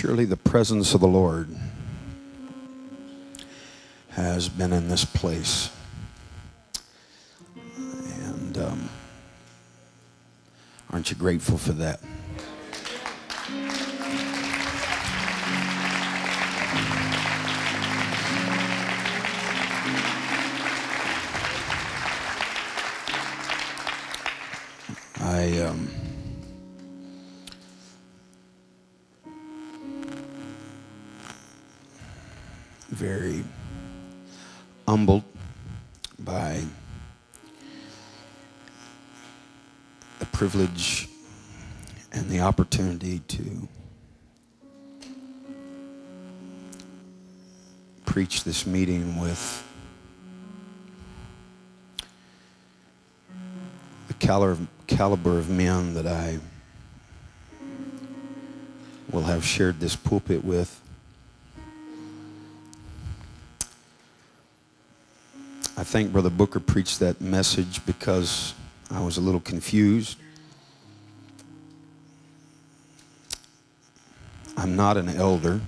Surely the presence of the Lord has been in this place. And um, aren't you grateful for that? Privilege and the opportunity to preach this meeting with the caliber of men that I will have shared this pulpit with. I think Brother Booker preached that message because I was a little confused. I'm not an elder,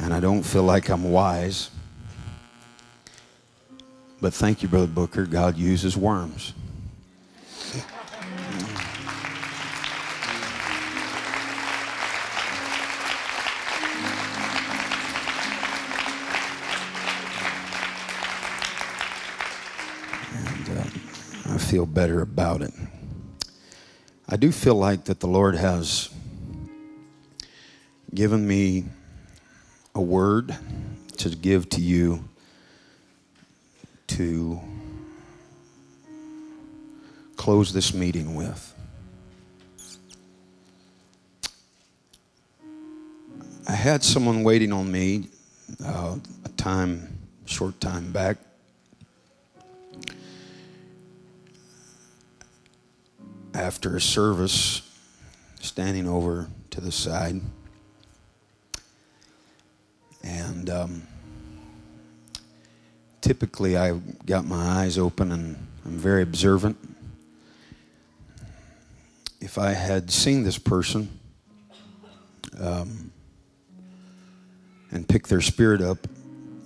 and I don't feel like I'm wise. But thank you, Brother Booker. God uses worms. Uh, I feel better about it. I do feel like that the Lord has given me a word to give to you to close this meeting with. I had someone waiting on me uh, a time, short time back. after a service, standing over to the side. And um, typically, I got my eyes open and I'm very observant. If I had seen this person um, and picked their spirit up,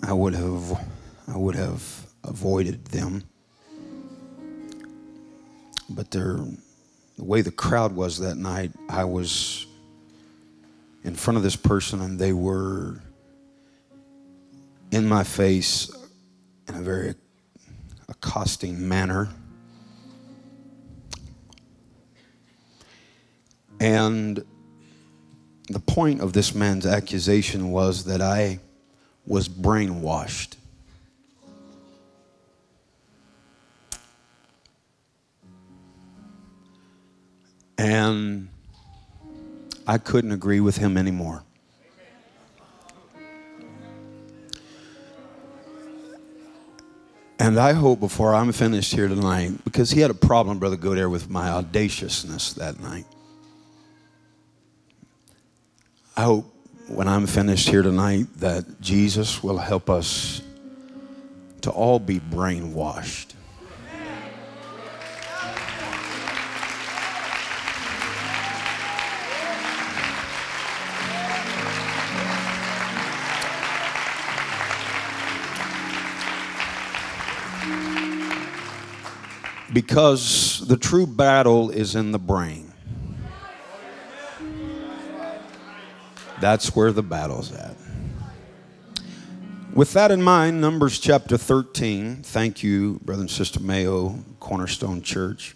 I would have, I would have avoided them. But they're the way the crowd was that night, I was in front of this person and they were in my face in a very accosting manner. And the point of this man's accusation was that I was brainwashed. And I couldn't agree with him anymore. And I hope before I'm finished here tonight, because he had a problem, Brother Godare, with my audaciousness that night. I hope when I'm finished here tonight that Jesus will help us to all be brainwashed Because the true battle is in the brain. That's where the battle's at. With that in mind, Numbers chapter 13. Thank you, Brother and Sister Mayo, Cornerstone Church.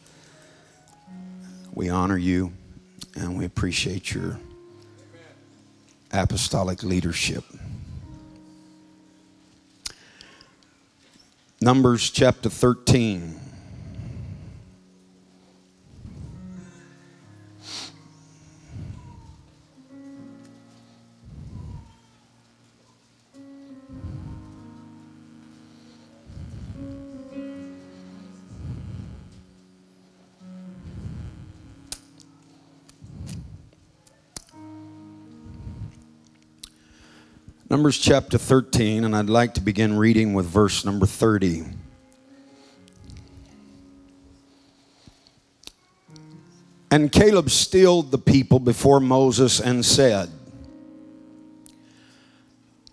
We honor you and we appreciate your apostolic leadership. Numbers chapter 13. Numbers chapter 13, and I'd like to begin reading with verse number 30. And Caleb stilled the people before Moses and said,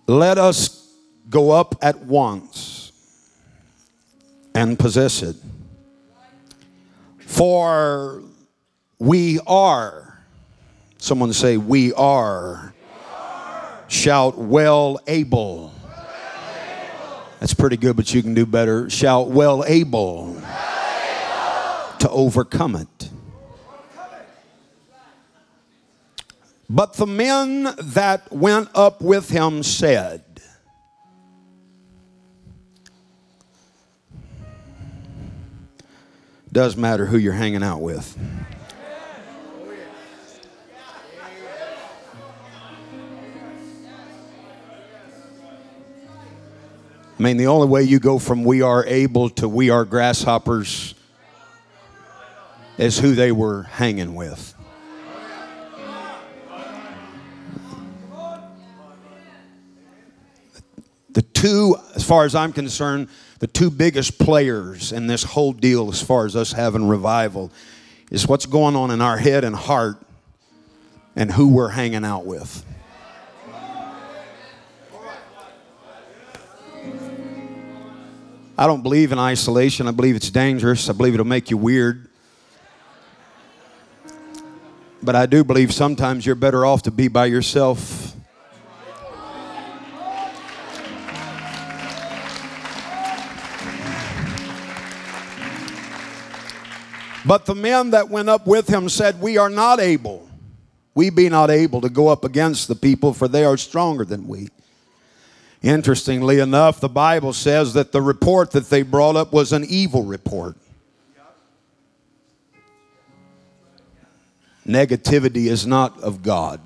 Let us go up at once and possess it. For we are, someone say, We are. Shout, well able. That's pretty good, but you can do better. Shout, well able, to overcome it. But the men that went up with him said, Does matter who you're hanging out with. I mean, the only way you go from we are able to we are grasshoppers is who they were hanging with. The two, as far as I'm concerned, the two biggest players in this whole deal, as far as us having revival, is what's going on in our head and heart and who we're hanging out with. I don't believe in isolation. I believe it's dangerous. I believe it'll make you weird. But I do believe sometimes you're better off to be by yourself. But the men that went up with him said, We are not able, we be not able to go up against the people, for they are stronger than we. Interestingly enough, the Bible says that the report that they brought up was an evil report. Negativity is not of God.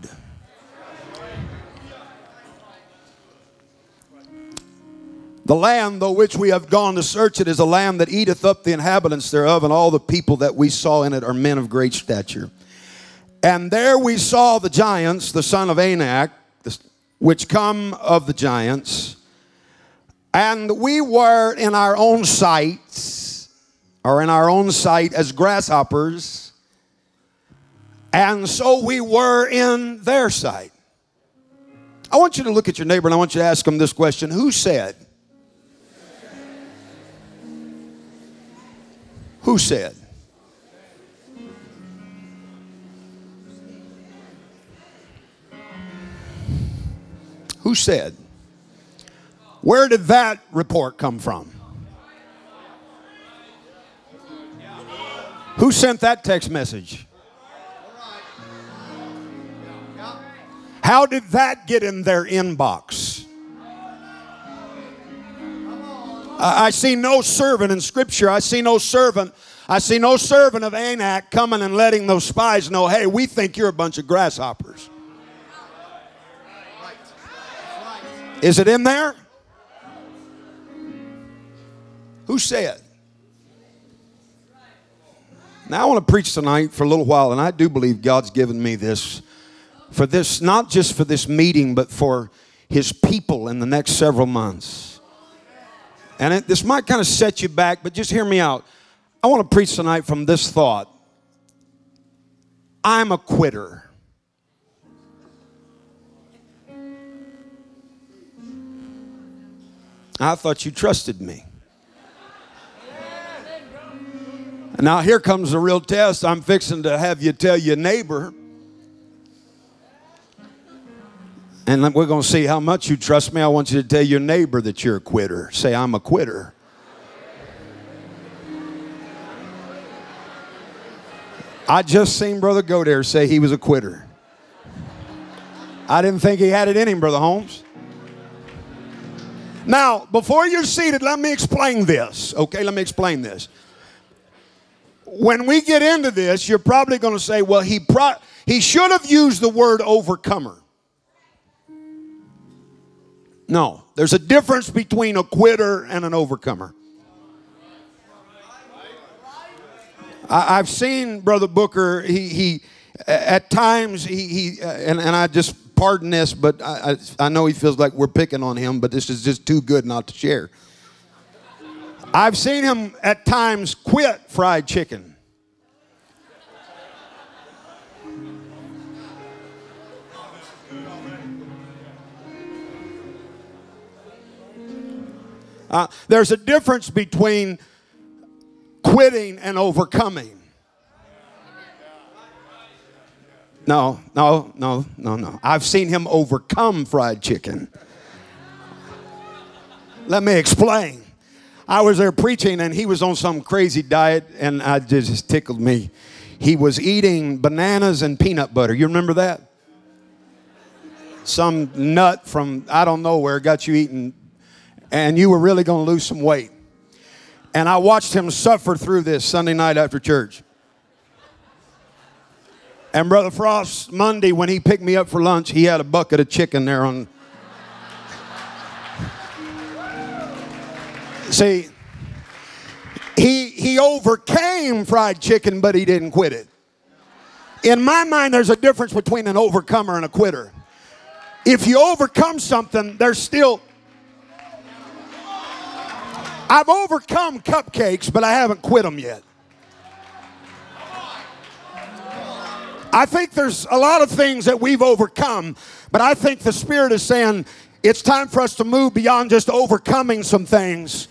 The land, though which we have gone to search it, is a land that eateth up the inhabitants thereof, and all the people that we saw in it are men of great stature. And there we saw the giants, the son of Anak, which come of the giants. And we were in our own sights, or in our own sight as grasshoppers, and so we were in their sight. I want you to look at your neighbor and I want you to ask him this question Who said? Who said? Who said? Where did that report come from? Who sent that text message? How did that get in their inbox? I see no servant in Scripture. I see no servant. I see no servant of Anak coming and letting those spies know, hey, we think you're a bunch of grasshoppers. Is it in there? Who said? Now I want to preach tonight for a little while, and I do believe God's given me this for this, not just for this meeting, but for His people in the next several months. And it, this might kind of set you back, but just hear me out. I want to preach tonight from this thought I'm a quitter. I thought you trusted me. Now, here comes the real test. I'm fixing to have you tell your neighbor. And we're going to see how much you trust me. I want you to tell your neighbor that you're a quitter. Say, I'm a quitter. I just seen Brother Godare say he was a quitter. I didn't think he had it in him, Brother Holmes. Now, before you're seated, let me explain this. Okay, let me explain this. When we get into this, you're probably going to say, well, he, pro- he should have used the word overcomer. No, there's a difference between a quitter and an overcomer. I, have seen Brother Booker, he, he at times, he, he uh, and, and I just pardon this, but I, I, I know he feels like we're picking on him, but this is just too good not to share. I've seen him at times quit fried chicken. Uh, there's a difference between quitting and overcoming. No, no, no, no, no. I've seen him overcome fried chicken. Let me explain. I was there preaching and he was on some crazy diet and I just tickled me. He was eating bananas and peanut butter. You remember that? Some nut from I don't know where got you eating and you were really going to lose some weight. And I watched him suffer through this Sunday night after church. And Brother Frost, Monday, when he picked me up for lunch, he had a bucket of chicken there on. See, he, he overcame fried chicken, but he didn't quit it. In my mind, there's a difference between an overcomer and a quitter. If you overcome something, there's still. I've overcome cupcakes, but I haven't quit them yet. I think there's a lot of things that we've overcome, but I think the Spirit is saying it's time for us to move beyond just overcoming some things.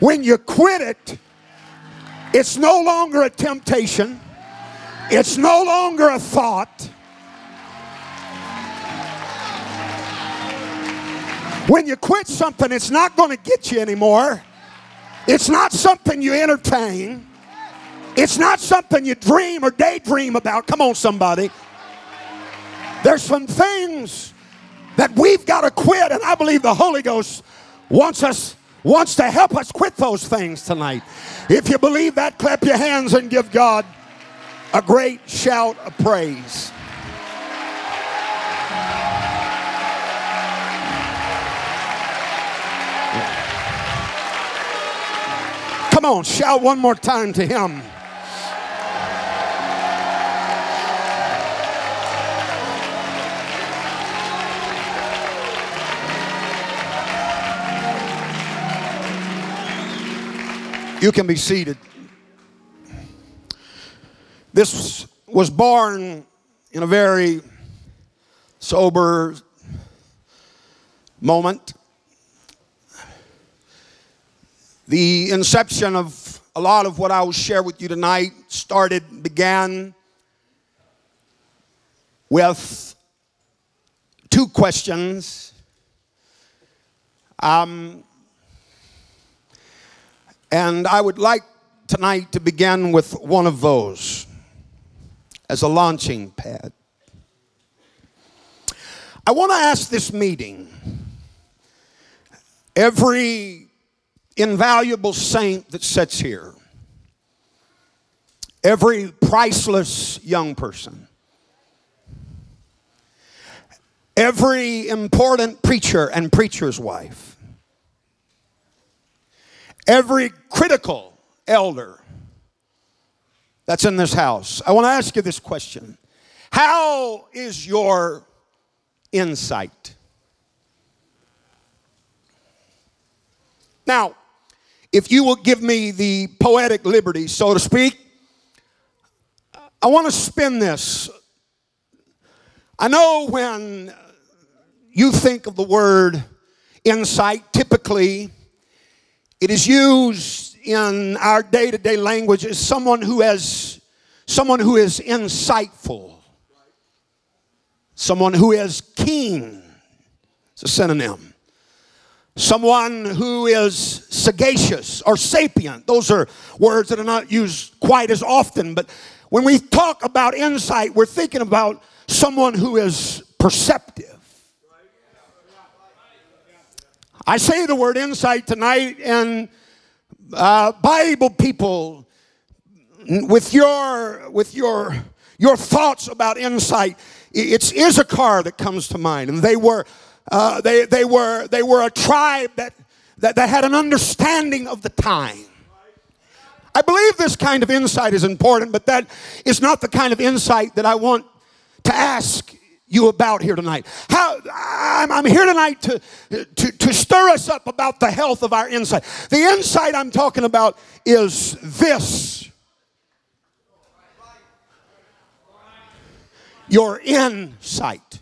When you quit it, it's no longer a temptation, it's no longer a thought. When you quit something, it's not going to get you anymore. It's not something you entertain. It's not something you dream or daydream about. Come on, somebody. There's some things that we've got to quit, and I believe the Holy Ghost wants us wants to help us quit those things tonight. If you believe that, clap your hands and give God a great shout of praise. Come on, shout one more time to Him. You can be seated. This was born in a very sober moment. The inception of a lot of what I will share with you tonight started, began with two questions. Um, and I would like tonight to begin with one of those as a launching pad. I want to ask this meeting every invaluable saint that sits here, every priceless young person, every important preacher and preacher's wife every critical elder that's in this house, I want to ask you this question How is your insight? Now, if you will give me the poetic liberty, so to speak, I want to spin this. I know when you think of the word insight, typically it is used in our day to day language as someone who has someone who is insightful, someone who is keen. It's a synonym. Someone who is sagacious or sapient. Those are words that are not used quite as often, but when we talk about insight, we're thinking about someone who is perceptive I say the word insight tonight, and uh, Bible people, with your with your your thoughts about insight, it's Issachar that comes to mind, and they were uh, they they were they were a tribe that, that that had an understanding of the time. I believe this kind of insight is important, but that is not the kind of insight that I want to ask you about here tonight? How I'm, I'm here tonight to, to, to stir us up about the health of our insight. The insight I'm talking about is this your insight.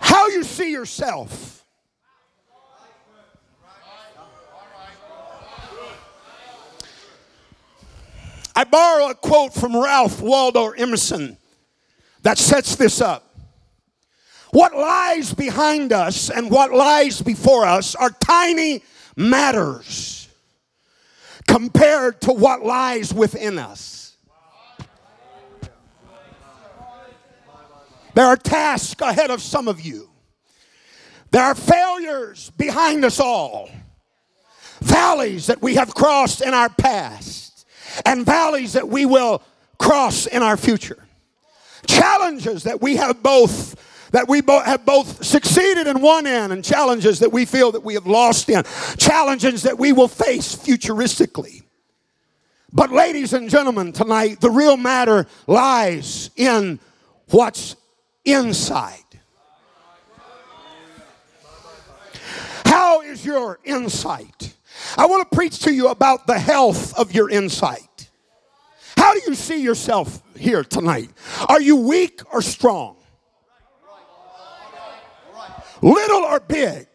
How you see yourself. Borrow a quote from Ralph Waldo Emerson that sets this up. What lies behind us and what lies before us are tiny matters compared to what lies within us. There are tasks ahead of some of you. There are failures behind us all, valleys that we have crossed in our past, and valleys that we will cross in our future, challenges that we have both that we both have both succeeded in one end and challenges that we feel that we have lost in. Challenges that we will face futuristically. But ladies and gentlemen tonight the real matter lies in what's inside. How is your insight? I want to preach to you about the health of your insight how do you see yourself here tonight are you weak or strong little or big.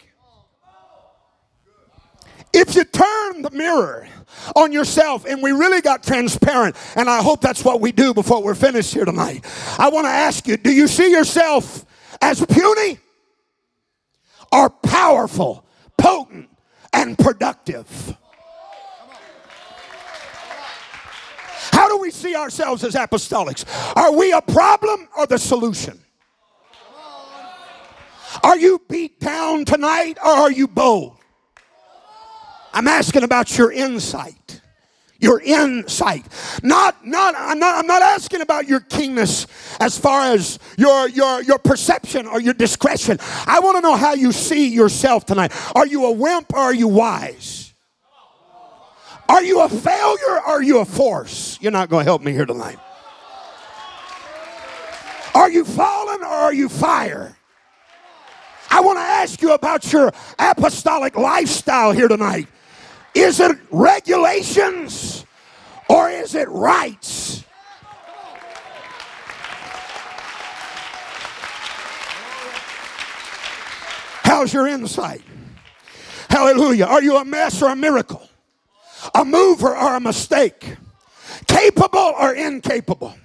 If you turn the mirror on yourself and we really got transparent, and I hope that's what we do before we're finished here tonight, I want to ask you do you see yourself as puny or powerful, potent, and productive? How do we see ourselves as apostolics? Are we a problem or the solution? Are you beat down tonight or are you bold? I'm asking about your insight. Your insight. Not, not, I'm not, I'm not asking about your keenness as far as your, your, your perception or your discretion. I want to know how you see yourself tonight. Are you a wimp or are you wise? Are you a failure or are you a force? You're not going to help me here tonight. Are you fallen or are you fire? I want to ask you about your apostolic lifestyle here tonight. Is it regulations or is it rights? How's your insight? Hallelujah. Are you a mess or a miracle? A mover or a mistake? Capable or incapable?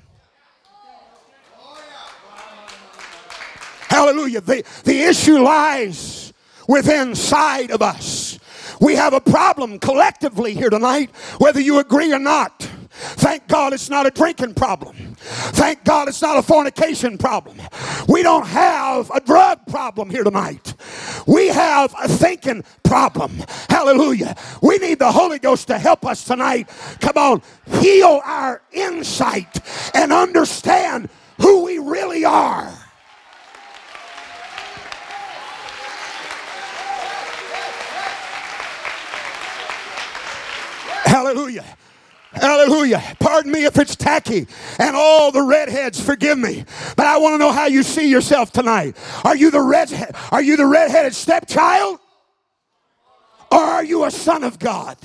Hallelujah. The, the issue lies within inside of us. We have a problem collectively here tonight, whether you agree or not. Thank God it's not a drinking problem. Thank God it's not a fornication problem. We don't have a drug problem here tonight. We have a thinking problem. Hallelujah. We need the Holy Ghost to help us tonight. Come on, heal our insight and understand who we really are. Hallelujah. Hallelujah. Pardon me if it's tacky and all the redheads forgive me. But I want to know how you see yourself tonight. Are you the redhead? Are you the redheaded stepchild? Or are you a son of God?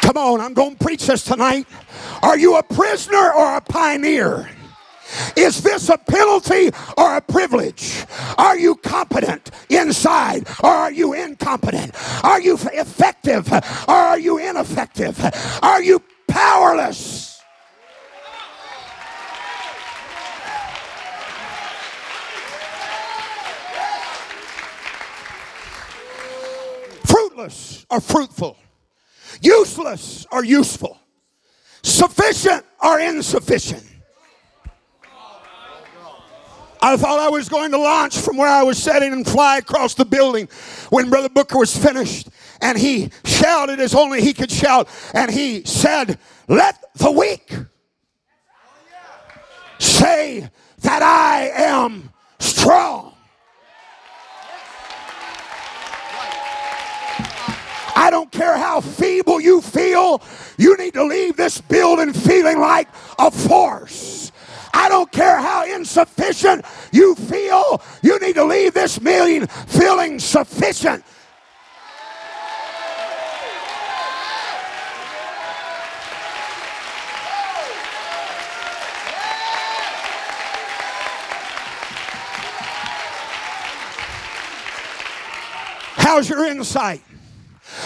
Come on, I'm going to preach this tonight. Are you a prisoner or a pioneer? Is this a penalty or a privilege? Are you competent inside or are you incompetent? Are you effective or are you ineffective? Are you powerless? Fruitless or fruitful? Useless or useful? Sufficient or insufficient? I thought I was going to launch from where I was sitting and fly across the building when Brother Booker was finished. And he shouted as only he could shout. And he said, Let the weak say that I am strong. I don't care how feeble you feel, you need to leave this building feeling like a force. I don't care how insufficient you feel, you need to leave this meeting feeling sufficient. How's your insight?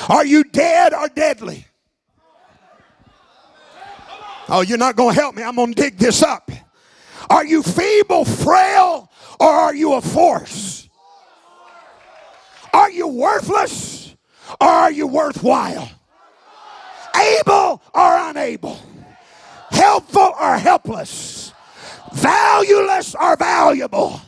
Are you dead or deadly? Oh, you're not going to help me. I'm going to dig this up. Are you feeble, frail, or are you a force? Are you worthless or are you worthwhile? Able or unable? Helpful or helpless? Valueless or valuable?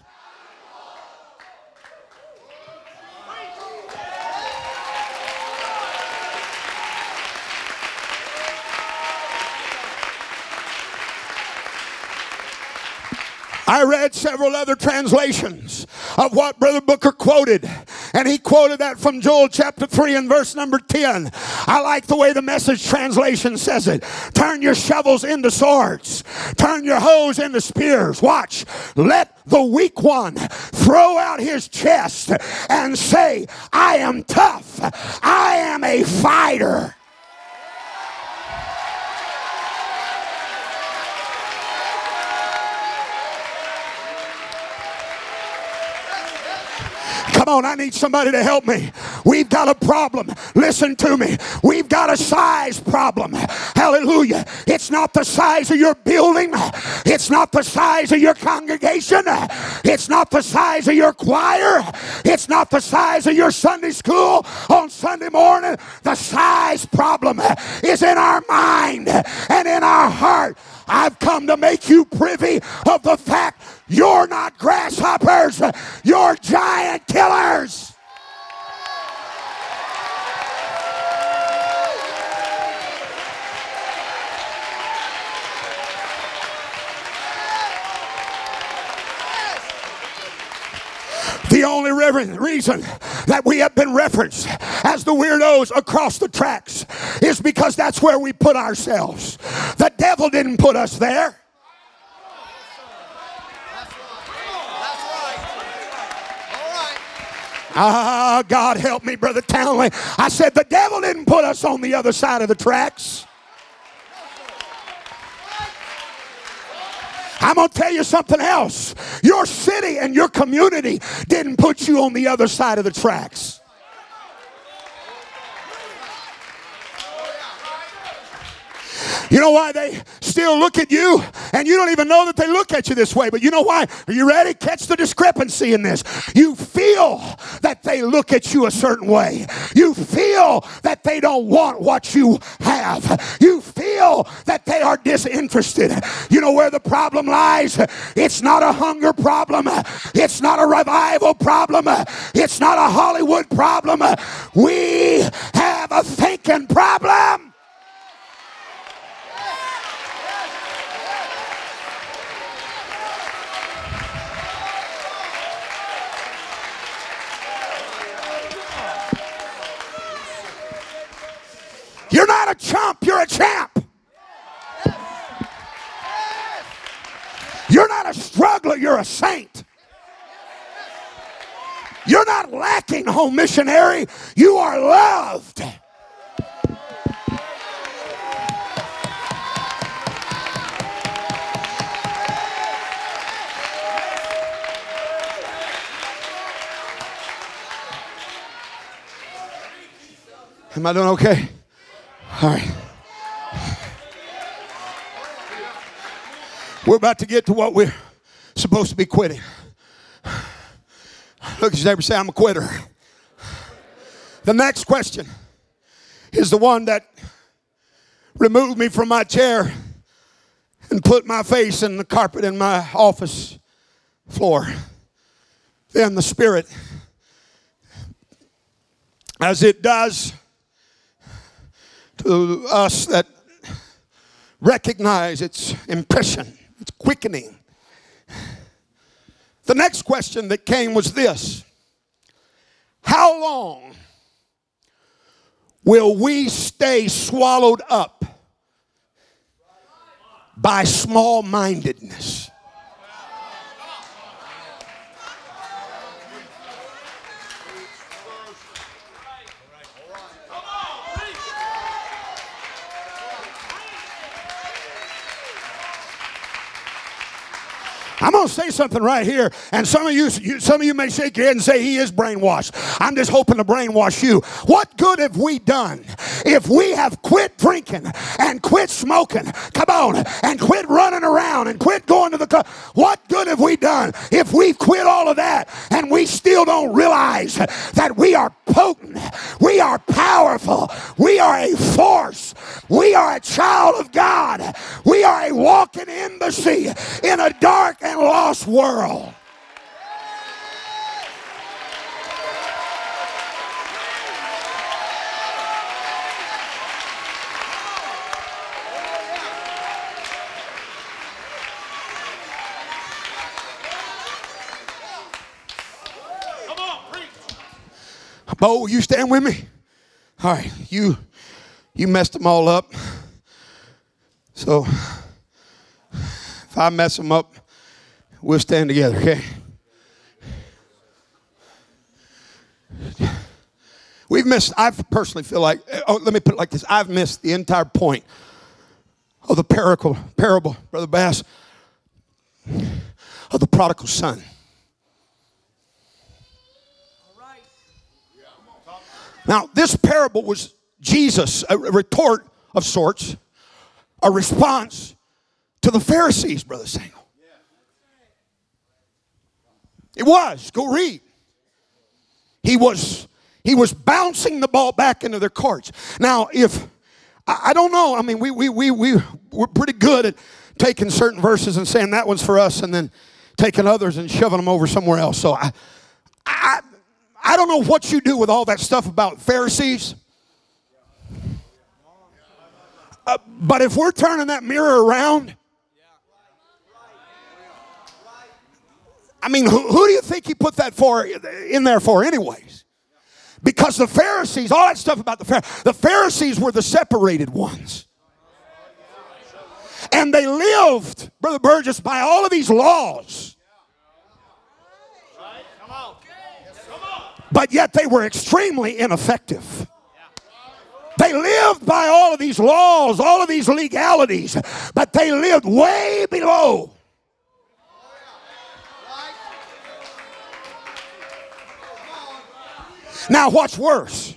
I read several other translations of what Brother Booker quoted, and he quoted that from Joel chapter 3 and verse number 10. I like the way the message translation says it. Turn your shovels into swords, turn your hoes into spears. Watch, let the weak one throw out his chest and say, I am tough, I am a fighter. Come on, I need somebody to help me. We've got a problem. Listen to me. We've got a size problem. Hallelujah. It's not the size of your building, it's not the size of your congregation, it's not the size of your choir, it's not the size of your Sunday school on Sunday morning. The size problem is in our mind and in our heart. I've come to make you privy of the fact you're not grasshoppers, you're giant killers. The only reason that we have been referenced as the weirdos across the tracks is because that's where we put ourselves. The devil didn't put us there. Ah, God help me, Brother Townley. I said the devil didn't put us on the other side of the tracks. I'm going to tell you something else. Your city and your community didn't put you on the other side of the tracks. You know why they still look at you and you don't even know that they look at you this way, but you know why? Are you ready? Catch the discrepancy in this. You feel that they look at you a certain way. You feel that they don't want what you have. You feel that they are disinterested. You know where the problem lies? It's not a hunger problem. It's not a revival problem. It's not a Hollywood problem. We have a thinking problem. You're not a chump, you're a champ. You're not a struggler, you're a saint. You're not lacking, home missionary. You are loved. Am I doing okay? All right. We're about to get to what we're supposed to be quitting. Look at your say, I'm a quitter. The next question is the one that removed me from my chair and put my face in the carpet in my office floor. Then the Spirit, as it does to us that recognize its impression, its quickening. The next question that came was this How long will we stay swallowed up by small mindedness? I'm going to say something right here, and some of you, you, some of you may shake your head and say he is brainwashed. I'm just hoping to brainwash you. What good have we done if we have quit drinking and quit smoking? Come on, and quit running around and quit going to the club. What good have we done if we've quit all of that and we still don't realize that we are potent, we are powerful, we are a force, we are a child of God, we are a walking embassy in a dark and lost world. Bo, you stand with me? All right, you you messed them all up. So if I mess them up, we'll stand together, okay? We've missed, I personally feel like, oh, let me put it like this I've missed the entire point of the parable, parable Brother Bass, of the prodigal son. Now, this parable was Jesus, a retort of sorts, a response to the Pharisees, Brother Samuel. It was. Go read. He was he was bouncing the ball back into their courts. Now, if I, don't know, I mean, we we we we we're pretty good at taking certain verses and saying that one's for us, and then taking others and shoving them over somewhere else. So I I I don't know what you do with all that stuff about Pharisees. Uh, but if we're turning that mirror around, I mean, who, who, do you think he put that for in there for, anyways? Because the Pharisees, all that stuff about the Pharisees, the Pharisees were the separated ones. And they lived, Brother Burgess, by all of these laws. But yet they were extremely ineffective. They lived by all of these laws, all of these legalities, but they lived way below. Now, what's worse?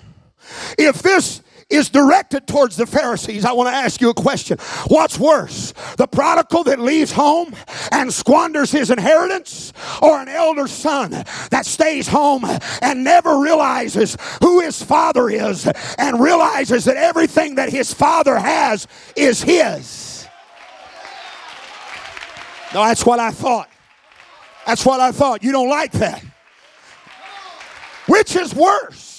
If this is directed towards the Pharisees, I want to ask you a question. What's worse, the prodigal that leaves home and squanders his inheritance, or an elder son that stays home and never realizes who his father is and realizes that everything that his father has is his? No, that's what I thought. That's what I thought. You don't like that. Which is worse?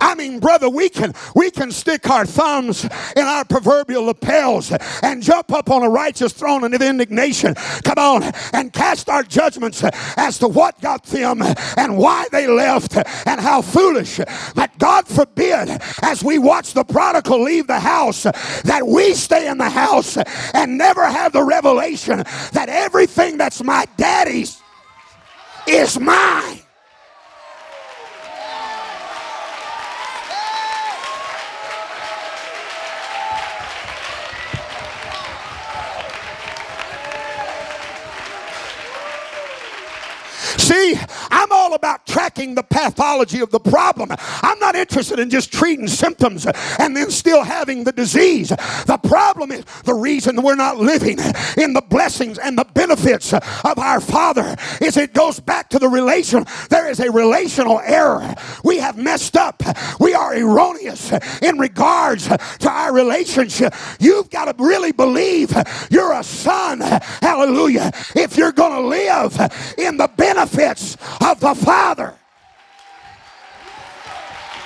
I mean, brother, we can we can stick our thumbs in our proverbial lapels and jump up on a righteous throne of indignation. Come on, and cast our judgments as to what got them and why they left and how foolish. But God forbid, as we watch the prodigal leave the house, that we stay in the house and never have the revelation that everything that's my daddy's is mine. I'm all about tracking the pathology of the problem. I'm not interested in just treating symptoms and then still having the disease. The problem is the reason we're not living in the blessings and the benefits of our Father is it goes back to the relation. There is a relational error. We have messed up. We are erroneous in regards to our relationship. You've got to really believe you're a son. Hallelujah. If you're going to live in the benefits of the Father.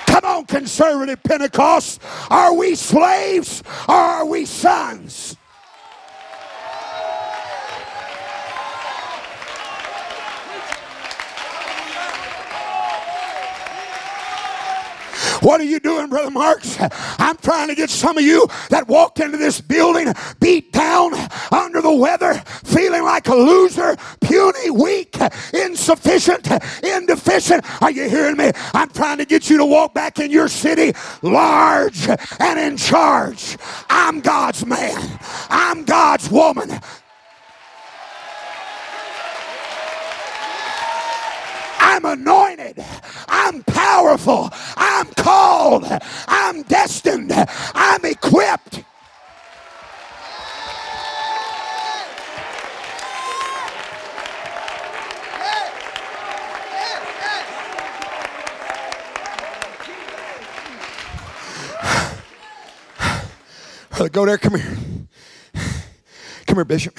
Come on, conservative Pentecost. Are we slaves or are we sons? What are you doing, Brother Marks? I'm trying to get some of you that walked into this building beat down, under the weather, feeling like a loser, puny, weak, insufficient, indeficient. Are you hearing me? I'm trying to get you to walk back in your city large and in charge. I'm God's man, I'm God's woman. I'm anointed. I'm powerful. I'm called. I'm destined. I'm equipped. Brother, go there. Come here. Come here, Bishop.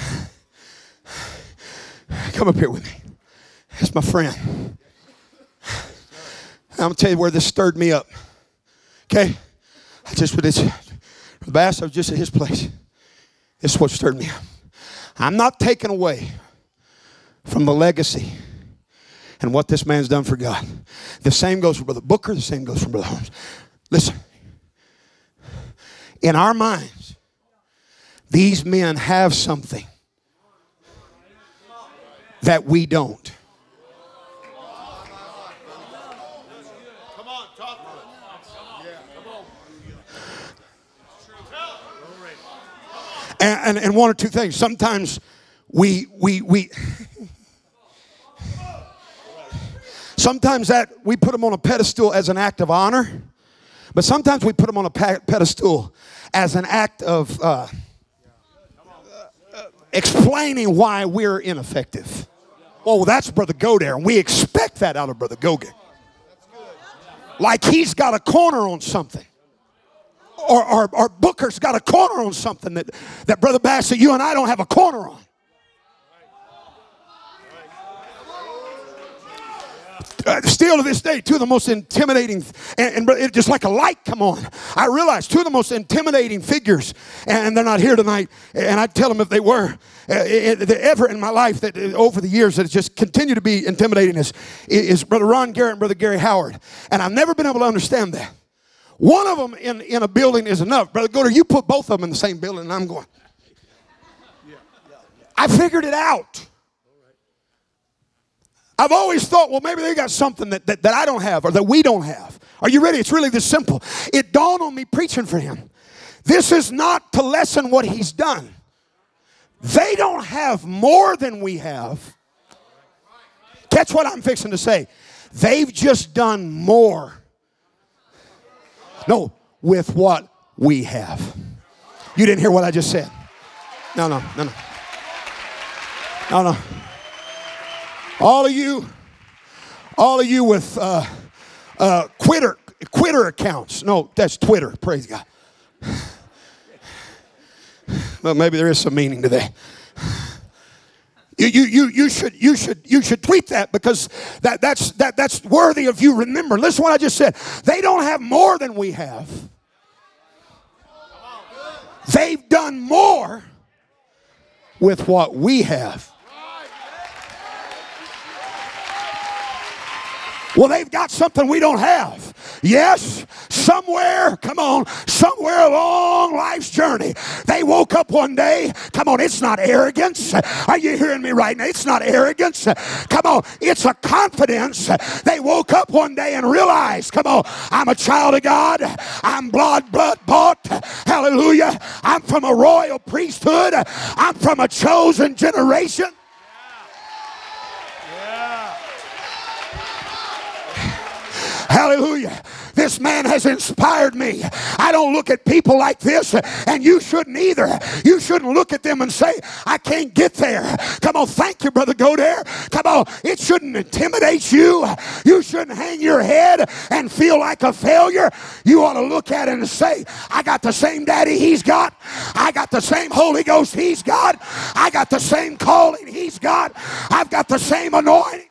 Come up here with me. That's my friend. I'm gonna tell you where this stirred me up. Okay? I just with this the bass, I was just at his place. This is what stirred me up. I'm not taking away from the legacy and what this man's done for God. The same goes for Brother Booker, the same goes for Brother Holmes. Listen, in our minds, these men have something that we don't. And, and, and one or two things. Sometimes we, we, we, sometimes that we put them on a pedestal as an act of honor, but sometimes we put them on a pedestal as an act of uh, explaining why we're ineffective. Oh, that's Brother Godair, and we expect that out of Brother Goga. Like he's got a corner on something or, or, or Booker's got a corner on something that, that Brother Bassett, you and I don't have a corner on. Uh, still to this day, two of the most intimidating, and, and it, just like a light come on. I realized two of the most intimidating figures, and they're not here tonight. And I'd tell them if they were, uh, it, ever in my life that uh, over the years that it's just continued to be intimidating is, is Brother Ron Garrett and Brother Gary Howard. And I've never been able to understand that. One of them in, in a building is enough. Brother Goder, you put both of them in the same building, and I'm going. I figured it out. I've always thought, well, maybe they got something that, that, that I don't have or that we don't have. Are you ready? It's really this simple. It dawned on me preaching for him. This is not to lessen what he's done. They don't have more than we have. Catch what I'm fixing to say. They've just done more no, with what we have. You didn't hear what I just said. No, no, no, no. No, no. All of you, all of you with uh, uh, quitter, quitter accounts. No, that's Twitter. Praise God. Well, maybe there is some meaning to that. You, you, you, you, should, you, should, you should tweet that because that, that's, that, that's worthy of you remember. Listen what I just said. They don't have more than we have. They've done more with what we have. Well, they've got something we don't have. Yes, somewhere, come on, somewhere along life's journey, they woke up one day. Come on, it's not arrogance. Are you hearing me right now? It's not arrogance. Come on, it's a confidence. They woke up one day and realized, come on, I'm a child of God. I'm blood, blood bought. Hallelujah. I'm from a royal priesthood. I'm from a chosen generation. Hallelujah. This man has inspired me. I don't look at people like this, and you shouldn't either. You shouldn't look at them and say, I can't get there. Come on, thank you, Brother Go there. Come on, it shouldn't intimidate you. You shouldn't hang your head and feel like a failure. You ought to look at it and say, I got the same daddy he's got. I got the same Holy Ghost he's got. I got the same calling he's got. I've got the same anointing.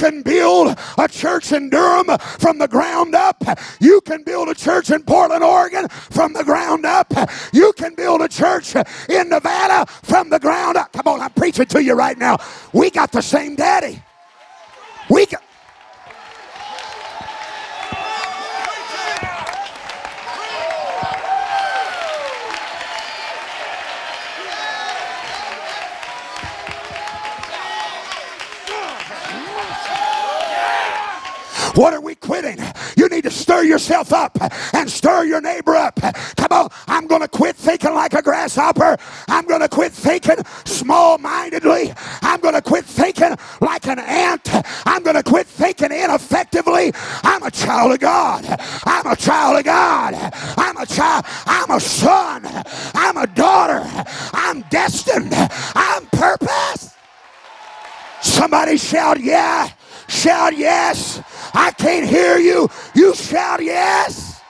Can build a church in Durham from the ground up, you can build a church in Portland, Oregon from the ground up. You can build a church in Nevada from the ground up. Come on, I'm preaching to you right now. We got the same daddy. Stir yourself up and stir your neighbor up. Come on, I'm going to quit thinking like a grasshopper. I'm going to quit thinking small mindedly. I'm going to quit thinking like an ant. I'm going to quit thinking ineffectively. I'm a child of God. I'm a child of God. I'm a child. I'm a son. I'm a daughter. I'm destined. I'm purpose. Somebody shout, yeah. Shout yes. I can't hear you. You shout yes.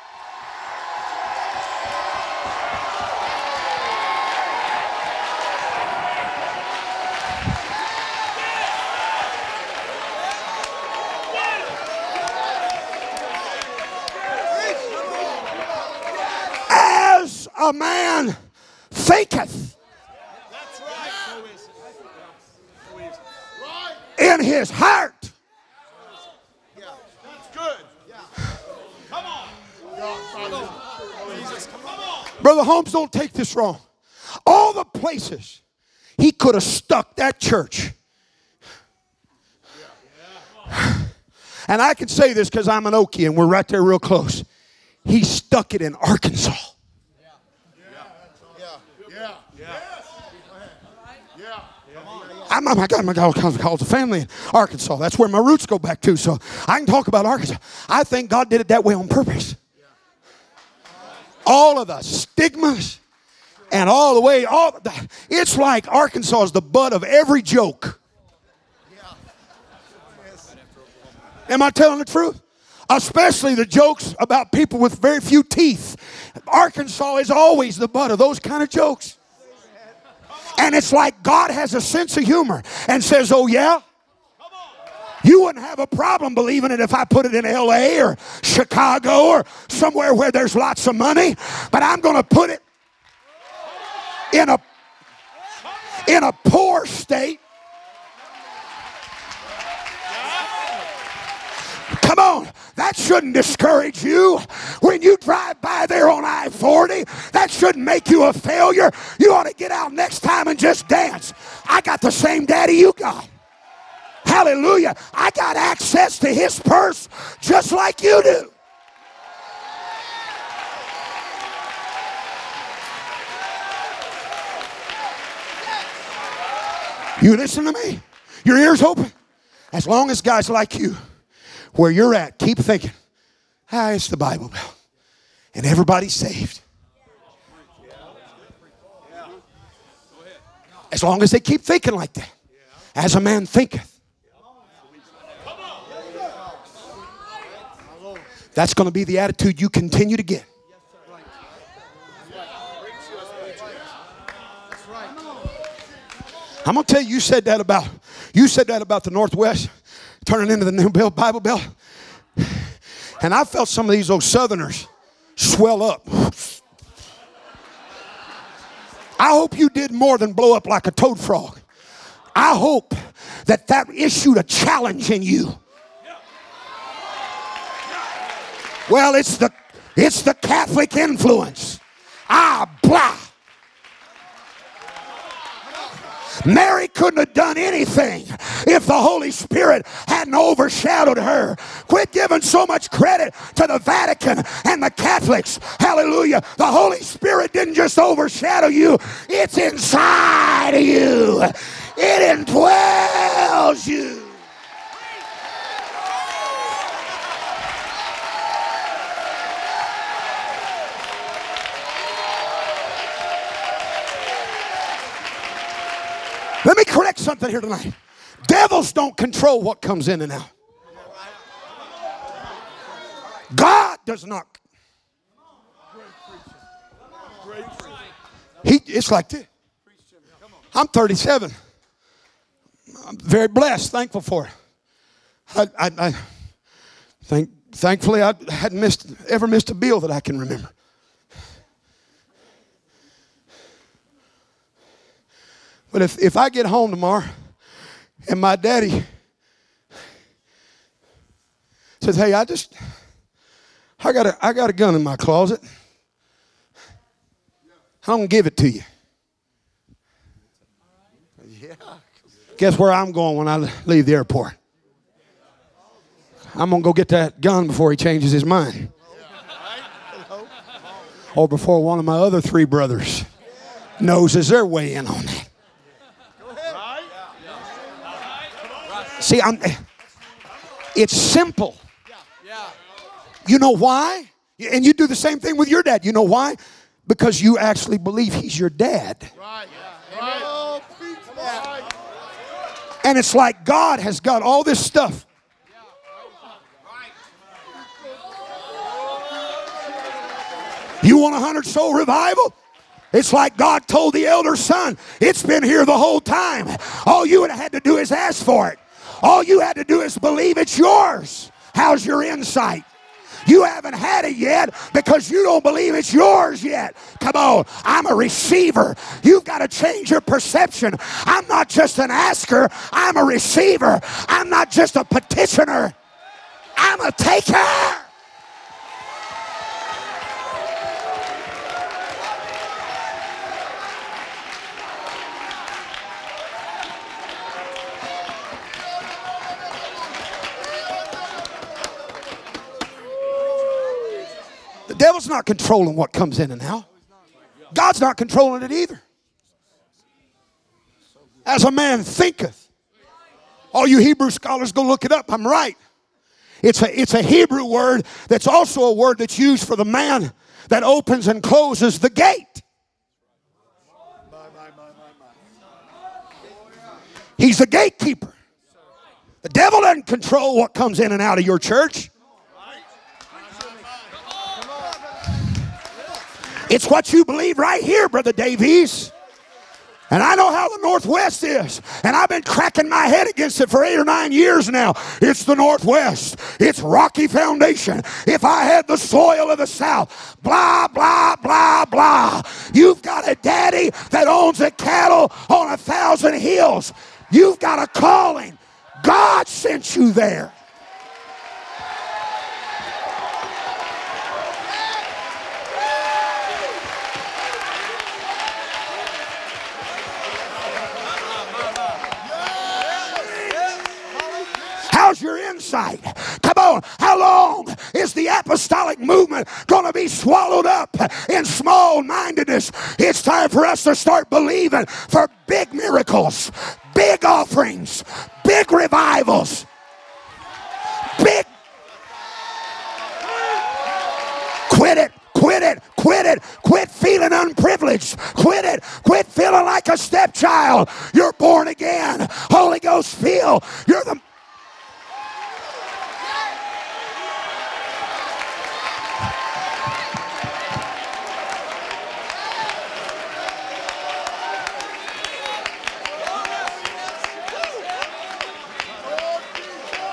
As a man thinketh in his heart. Brother Holmes, don't take this wrong. All the places he could have stuck that church. And I can say this because I'm an Okie and we're right there real close. He stuck it in Arkansas. I'm, my kinds of calls of family in Arkansas. That's where my roots go back to. So I can talk about Arkansas. I think God did it that way on purpose. All of the stigmas and all the way, all the, it's like Arkansas is the butt of every joke. Am I telling the truth? Especially the jokes about people with very few teeth. Arkansas is always the butt of those kind of jokes. And it's like God has a sense of humor and says, Oh, yeah? You wouldn't have a problem believing it if I put it in LA or Chicago or somewhere where there's lots of money, but I'm going to put it in a in a poor state. Come on, that shouldn't discourage you. When you drive by there on I 40, that shouldn't make you a failure. You ought to get out next time and just dance. I got the same daddy you got. Hallelujah. I got access to his purse just like you do. You listen to me? Your ears open? As long as guys like you, where you're at, keep thinking, ah, it's the Bible Belt. And everybody's saved. As long as they keep thinking like that. As a man thinketh. That's going to be the attitude you continue to get. I'm gonna tell you, you said that about you said that about the Northwest turning into the new Bible Belt, and I felt some of these old Southerners swell up. I hope you did more than blow up like a toad frog. I hope that that issued a challenge in you. Well, it's the it's the Catholic influence. Ah, blah. Mary couldn't have done anything if the Holy Spirit hadn't overshadowed her. Quit giving so much credit to the Vatican and the Catholics. Hallelujah. The Holy Spirit didn't just overshadow you, it's inside of you, it indwells you. Something here tonight. Devils don't control what comes in and out. God does not. He, it's like this. I'm 37. I'm very blessed, thankful for it. I, I, I thank, thankfully, I hadn't missed, ever missed a bill that I can remember. But if, if I get home tomorrow and my daddy says, Hey, I just, I got a, I got a gun in my closet. I'm going to give it to you. Yeah. Guess where I'm going when I leave the airport? I'm going to go get that gun before he changes his mind. Or before one of my other three brothers noses their way in on that. See, I'm, eh, it's simple. You know why? And you do the same thing with your dad. You know why? Because you actually believe he's your dad. And it's like God has got all this stuff. You want a hundred soul revival? It's like God told the elder son, it's been here the whole time. All you would have had to do is ask for it. All you had to do is believe it's yours. How's your insight? You haven't had it yet because you don't believe it's yours yet. Come on, I'm a receiver. You've got to change your perception. I'm not just an asker, I'm a receiver. I'm not just a petitioner, I'm a taker. Devil's not controlling what comes in and out. God's not controlling it either. As a man thinketh. All you Hebrew scholars go look it up. I'm right. It's a, it's a Hebrew word that's also a word that's used for the man that opens and closes the gate. He's the gatekeeper. The devil doesn't control what comes in and out of your church. It's what you believe right here, Brother Davies. And I know how the Northwest is. And I've been cracking my head against it for eight or nine years now. It's the Northwest. It's rocky foundation. If I had the soil of the South, blah, blah, blah, blah. You've got a daddy that owns a cattle on a thousand hills. You've got a calling. God sent you there. How's your insight? Come on. How long is the apostolic movement going to be swallowed up in small mindedness? It's time for us to start believing for big miracles, big offerings, big revivals, big. Quit it. Quit it. Quit it. Quit feeling unprivileged. Quit it. Quit feeling like a stepchild. You're born again. Holy Ghost feel. You're the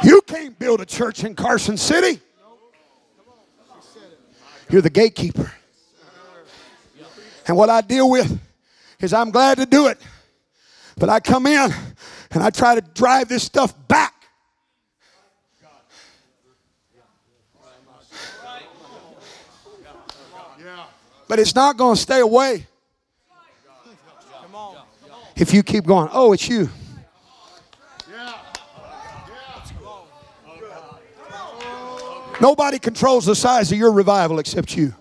You can't build a church in Carson City. You're the gatekeeper. And what I deal with is I'm glad to do it. But I come in and I try to drive this stuff back. But it's not going to stay away if you keep going. Oh, it's you. Nobody controls the size of your revival except you.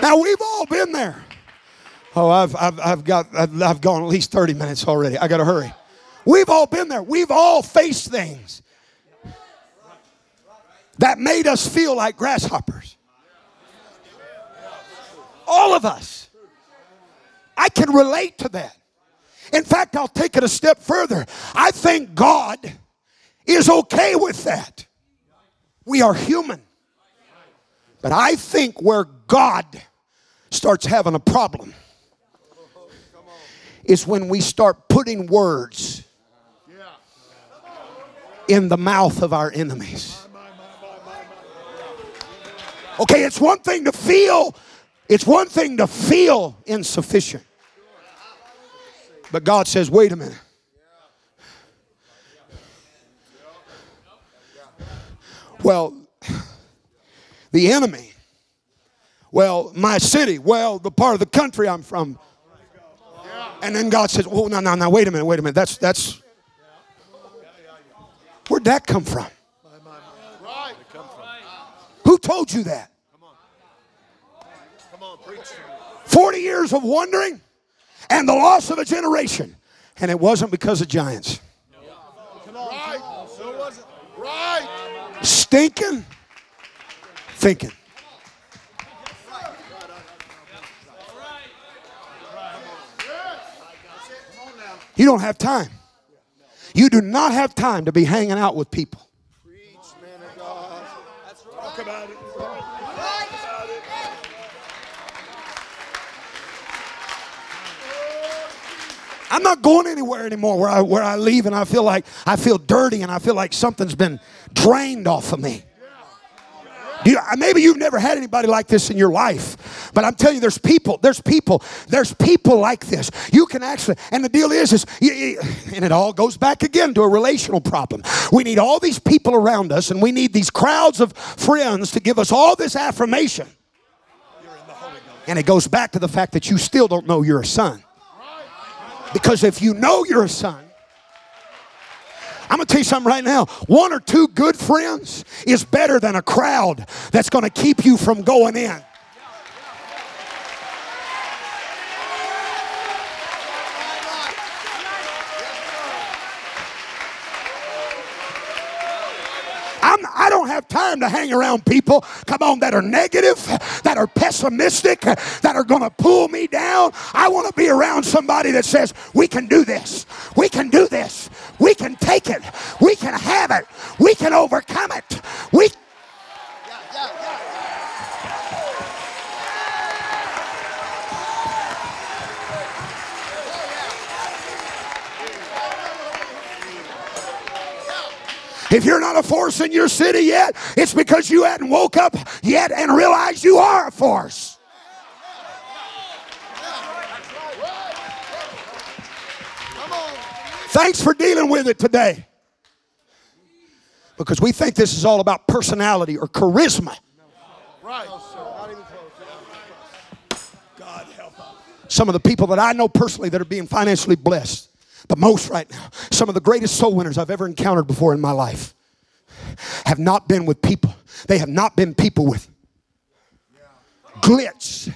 Now we've all been there. Oh, I've, I've, I've got I've, I've gone at least 30 minutes already. I got to hurry. We've all been there. We've all faced things that made us feel like grasshoppers. All of us. I can relate to that. In fact, I'll take it a step further. I think God is okay with that. We are human. But I think where God starts having a problem is when we start putting words in the mouth of our enemies. Okay, it's one thing to feel, it's one thing to feel insufficient. But God says, wait a minute. Well, the enemy. Well, my city. Well, the part of the country I'm from. And then God says, "Oh, no, no, no! Wait a minute, wait a minute. That's that's where'd that come from? Told you that? Come on. Come on, preach. Forty years of wandering and the loss of a generation, and it wasn't because of giants. Right. So was it. Right. Stinking thinking. You don't have time. You do not have time to be hanging out with people. Preach, man of God. Talk about it. I'm not going anywhere anymore where I, where I leave and I feel like I feel dirty and I feel like something's been drained off of me. You, maybe you've never had anybody like this in your life, but I'm telling you, there's people, there's people, there's people like this. You can actually, and the deal is, is, you, you- and it all goes back again to a relational problem. We need all these people around us, and we need these crowds of friends to give us all this affirmation. And it goes back to the fact that you still don't know you're a son. Because if you know you're a son, I'm gonna tell you something right now. One or two good friends is better than a crowd that's gonna keep you from going in. I'm, I don't have time to hang around people, come on, that are negative, that are pessimistic, that are going to pull me down. I want to be around somebody that says, We can do this. We can do this. We can take it. We can have it. We can overcome it. We If you're not a force in your city yet, it's because you hadn't woke up yet and realized you are a force. Thanks for dealing with it today. Because we think this is all about personality or charisma. Right. Some of the people that I know personally that are being financially blessed, the most right now, some of the greatest soul winners I've ever encountered before in my life, have not been with people. They have not been people with glitz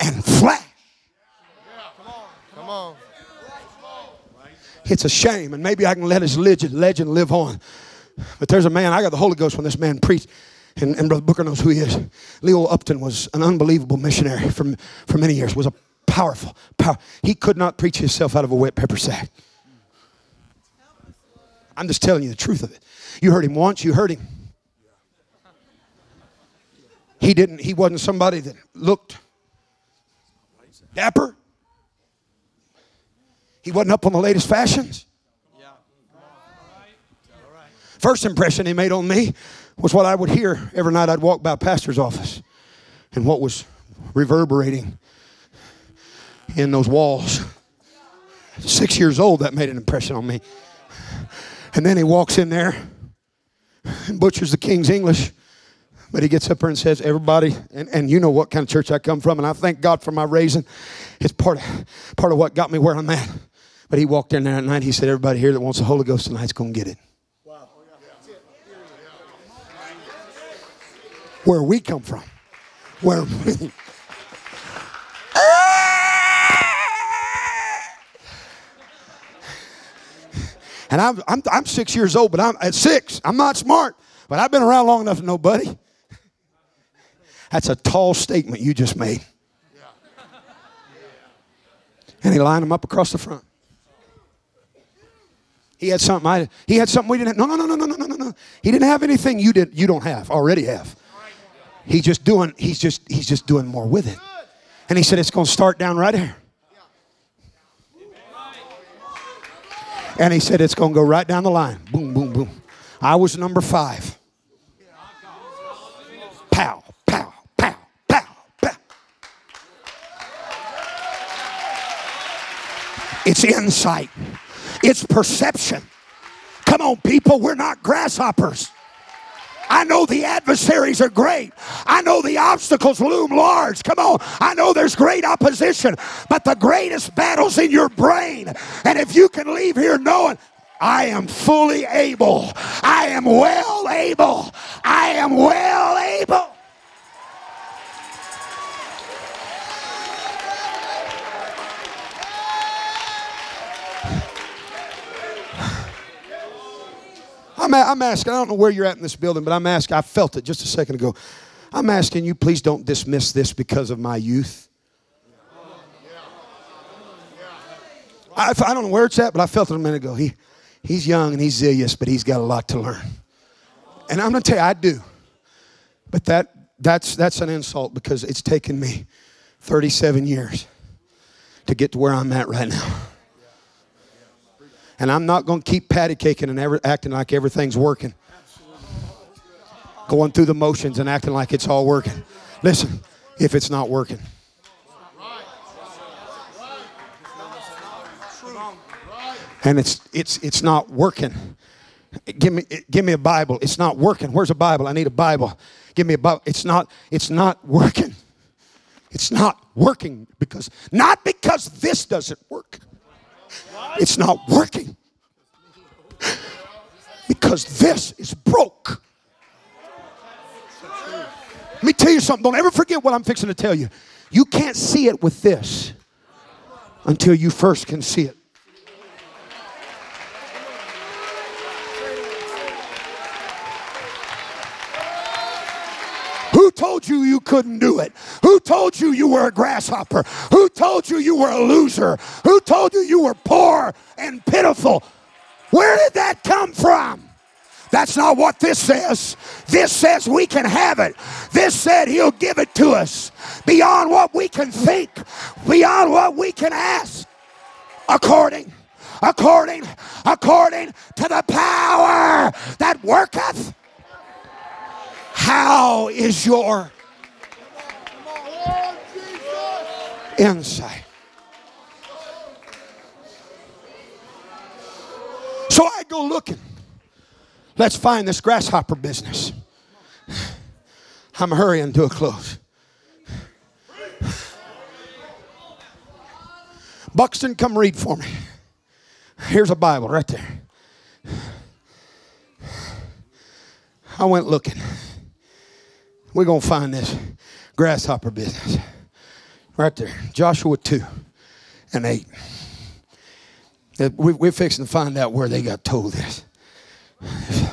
and flash. Come on. It's a shame, and maybe I can let his legend, legend live on. But there's a man, I got the Holy Ghost when this man preached, and, and Brother Booker knows who he is. Leo Upton was an unbelievable missionary for, for many years, was a powerful, power. He could not preach himself out of a wet pepper sack. I'm just telling you the truth of it. You heard him once, you heard him. He didn't, he wasn't somebody that looked dapper. He wasn't up on the latest fashions. First impression he made on me was what I would hear every night I'd walk by a pastor's office and what was reverberating in those walls. Six years old, that made an impression on me. And then he walks in there and butchers the King's English. But he gets up there and says, Everybody, and, and you know what kind of church I come from, and I thank God for my raising. It's part of, part of what got me where I'm at. But he walked in there at night. He said, Everybody here that wants the Holy Ghost tonight's going to get it. Where we come from. Where And I'm, I'm, I'm six years old, but I'm at six. I'm not smart, but I've been around long enough to know, buddy. That's a tall statement you just made. And he lined them up across the front. He had something I he had something we didn't have. No, no, no, no, no, no, no, no. He didn't have anything you did you don't have, already have. He's just doing, he's just, he's just doing more with it. And he said it's gonna start down right here. And he said it's gonna go right down the line. Boom, boom, boom. I was number five. Pow, pow, pow, pow, pow. It's insight. It's perception. Come on, people, we're not grasshoppers. I know the adversaries are great. I know the obstacles loom large. Come on. I know there's great opposition, but the greatest battle's in your brain. And if you can leave here knowing, I am fully able, I am well able, I am well able. I'm, I'm asking, I don't know where you're at in this building, but I'm asking, I felt it just a second ago. I'm asking you, please don't dismiss this because of my youth. I, I don't know where it's at, but I felt it a minute ago. He, he's young and he's zealous, but he's got a lot to learn. And I'm going to tell you, I do. But that, that's, that's an insult because it's taken me 37 years to get to where I'm at right now. And I'm not going to keep patty caking and ever, acting like everything's working. Going through the motions and acting like it's all working. Listen, if it's not working, and it's it's it's not working. Give me give me a Bible. It's not working. Where's a Bible? I need a Bible. Give me a Bible. It's not it's not working. It's not working because not because this doesn't work. It's not working because this is broke. Let me tell you something. Don't ever forget what I'm fixing to tell you. You can't see it with this until you first can see it. Who told you you couldn't do it? Who told you you were a grasshopper? Who told you you were a loser? Who told you you were poor and pitiful? Where did that come from? That's not what this says. This says we can have it. This said he'll give it to us beyond what we can think, beyond what we can ask, according, according, according to the power that worketh. How is your insight? So I go looking. Let's find this grasshopper business. I'm hurrying to a close. Buxton, come read for me. Here's a Bible right there. I went looking. We're going to find this grasshopper business right there. Joshua 2 and 8. We- We're fixing to find out where they got told this. If,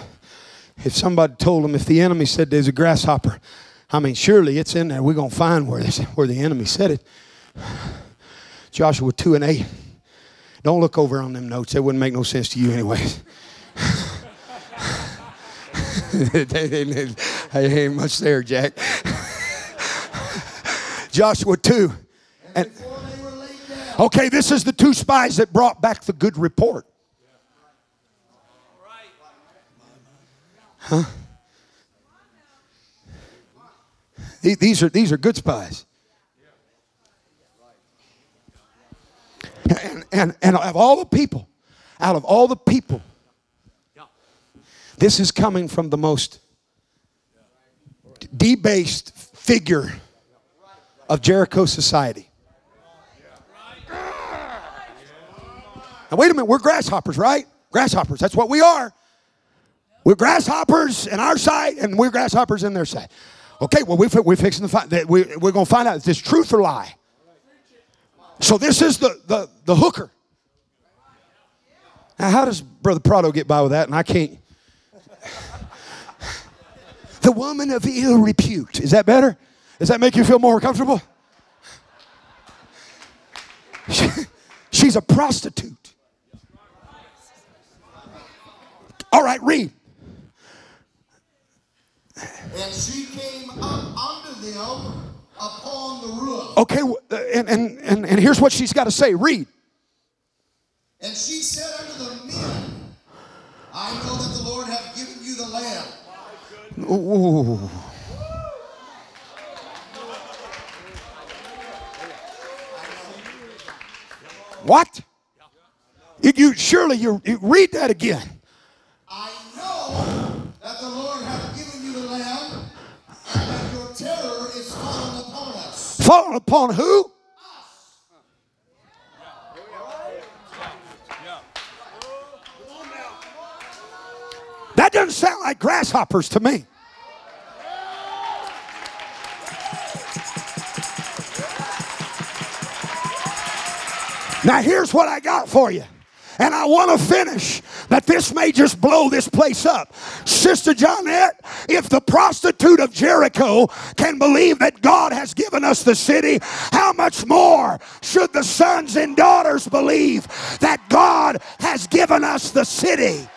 if somebody told them, if the enemy said there's a grasshopper, I mean, surely it's in there. We're going to find where, this, where the enemy said it. Joshua 2 and 8. Don't look over on them notes. They wouldn't make no sense to you, anyways. There ain't much there, Jack. Joshua 2. And, okay, this is the two spies that brought back the good report. Huh? These are, these are good spies. And, and, and of all the people, out of all the people, this is coming from the most debased figure of Jericho society. Now, wait a minute, we're grasshoppers, right? Grasshoppers, that's what we are. We're grasshoppers in our side, and we're grasshoppers in their side. Okay, well, we, we're fixing the find that we, we're going to find out if this truth or lie. So, this is the, the, the hooker. Now, how does Brother Prado get by with that? And I can't. The woman of ill repute. Is that better? Does that make you feel more comfortable? She's a prostitute. All right, read. And she came up under them upon the roof. Okay, uh, and, and, and, and here's what she's got to say. Read. And she said unto the men, I know that the Lord hath given you the land. Ooh. What? You, you surely you, you, read that again. I know that the Lord hath given you the land, and that your terror is fallen upon us. Fallen upon who? That doesn't sound like grasshoppers to me. Now, here's what I got for you. And I want to finish that this may just blow this place up. Sister Johnette, if the prostitute of Jericho can believe that God has given us the city, how much more should the sons and daughters believe that God has given us the city?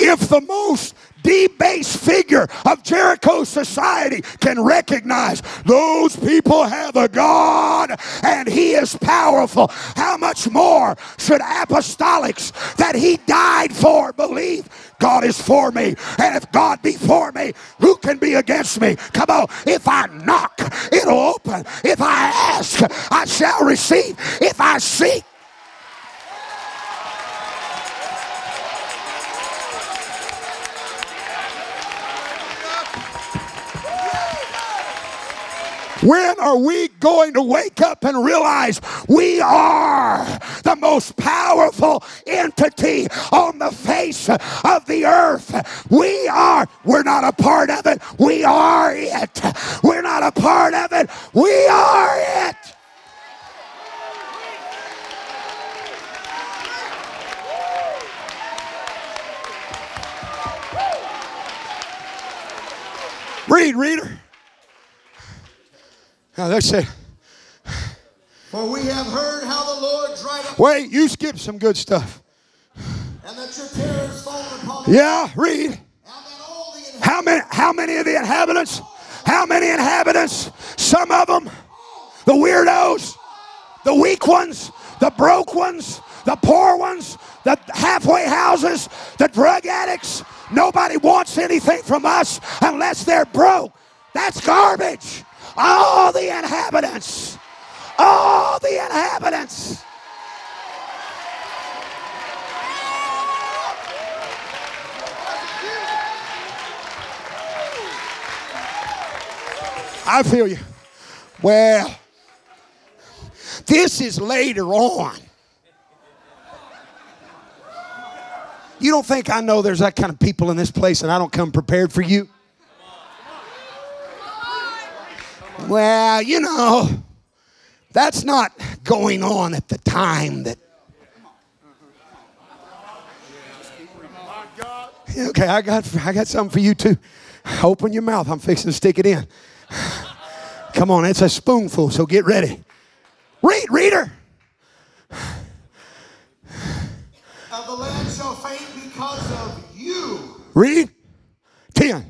If the most debased figure of Jericho society can recognize those people have a God and He is powerful, how much more should apostolics that He died for believe? God is for me, and if God be for me, who can be against me? Come on, if I knock, it'll open. If I ask, I shall receive. If I seek, When are we going to wake up and realize we are the most powerful entity on the face of the earth? We are. We're not a part of it. We are it. We're not a part of it. We are it. Read, reader. Now that's it. For we have heard how the Lord dried up Wait, you skipped some good stuff. and that your terror is fallen upon Yeah, read. and that all the inhabitants How many? How many of the inhabitants? How many inhabitants? Some of them, the weirdos, the weak ones, the broke ones, the poor ones, the halfway houses, the drug addicts. Nobody wants anything from us unless they're broke. That's garbage. All the inhabitants. All the inhabitants. I feel you. Well, this is later on. You don't think I know there's that kind of people in this place and I don't come prepared for you? Well, you know, that's not going on at the time that. Okay, I got I got something for you too. Open your mouth. I'm fixing to stick it in. Come on, it's a spoonful, so get ready. Read, reader. of the land shall faint because of you. Read. 10.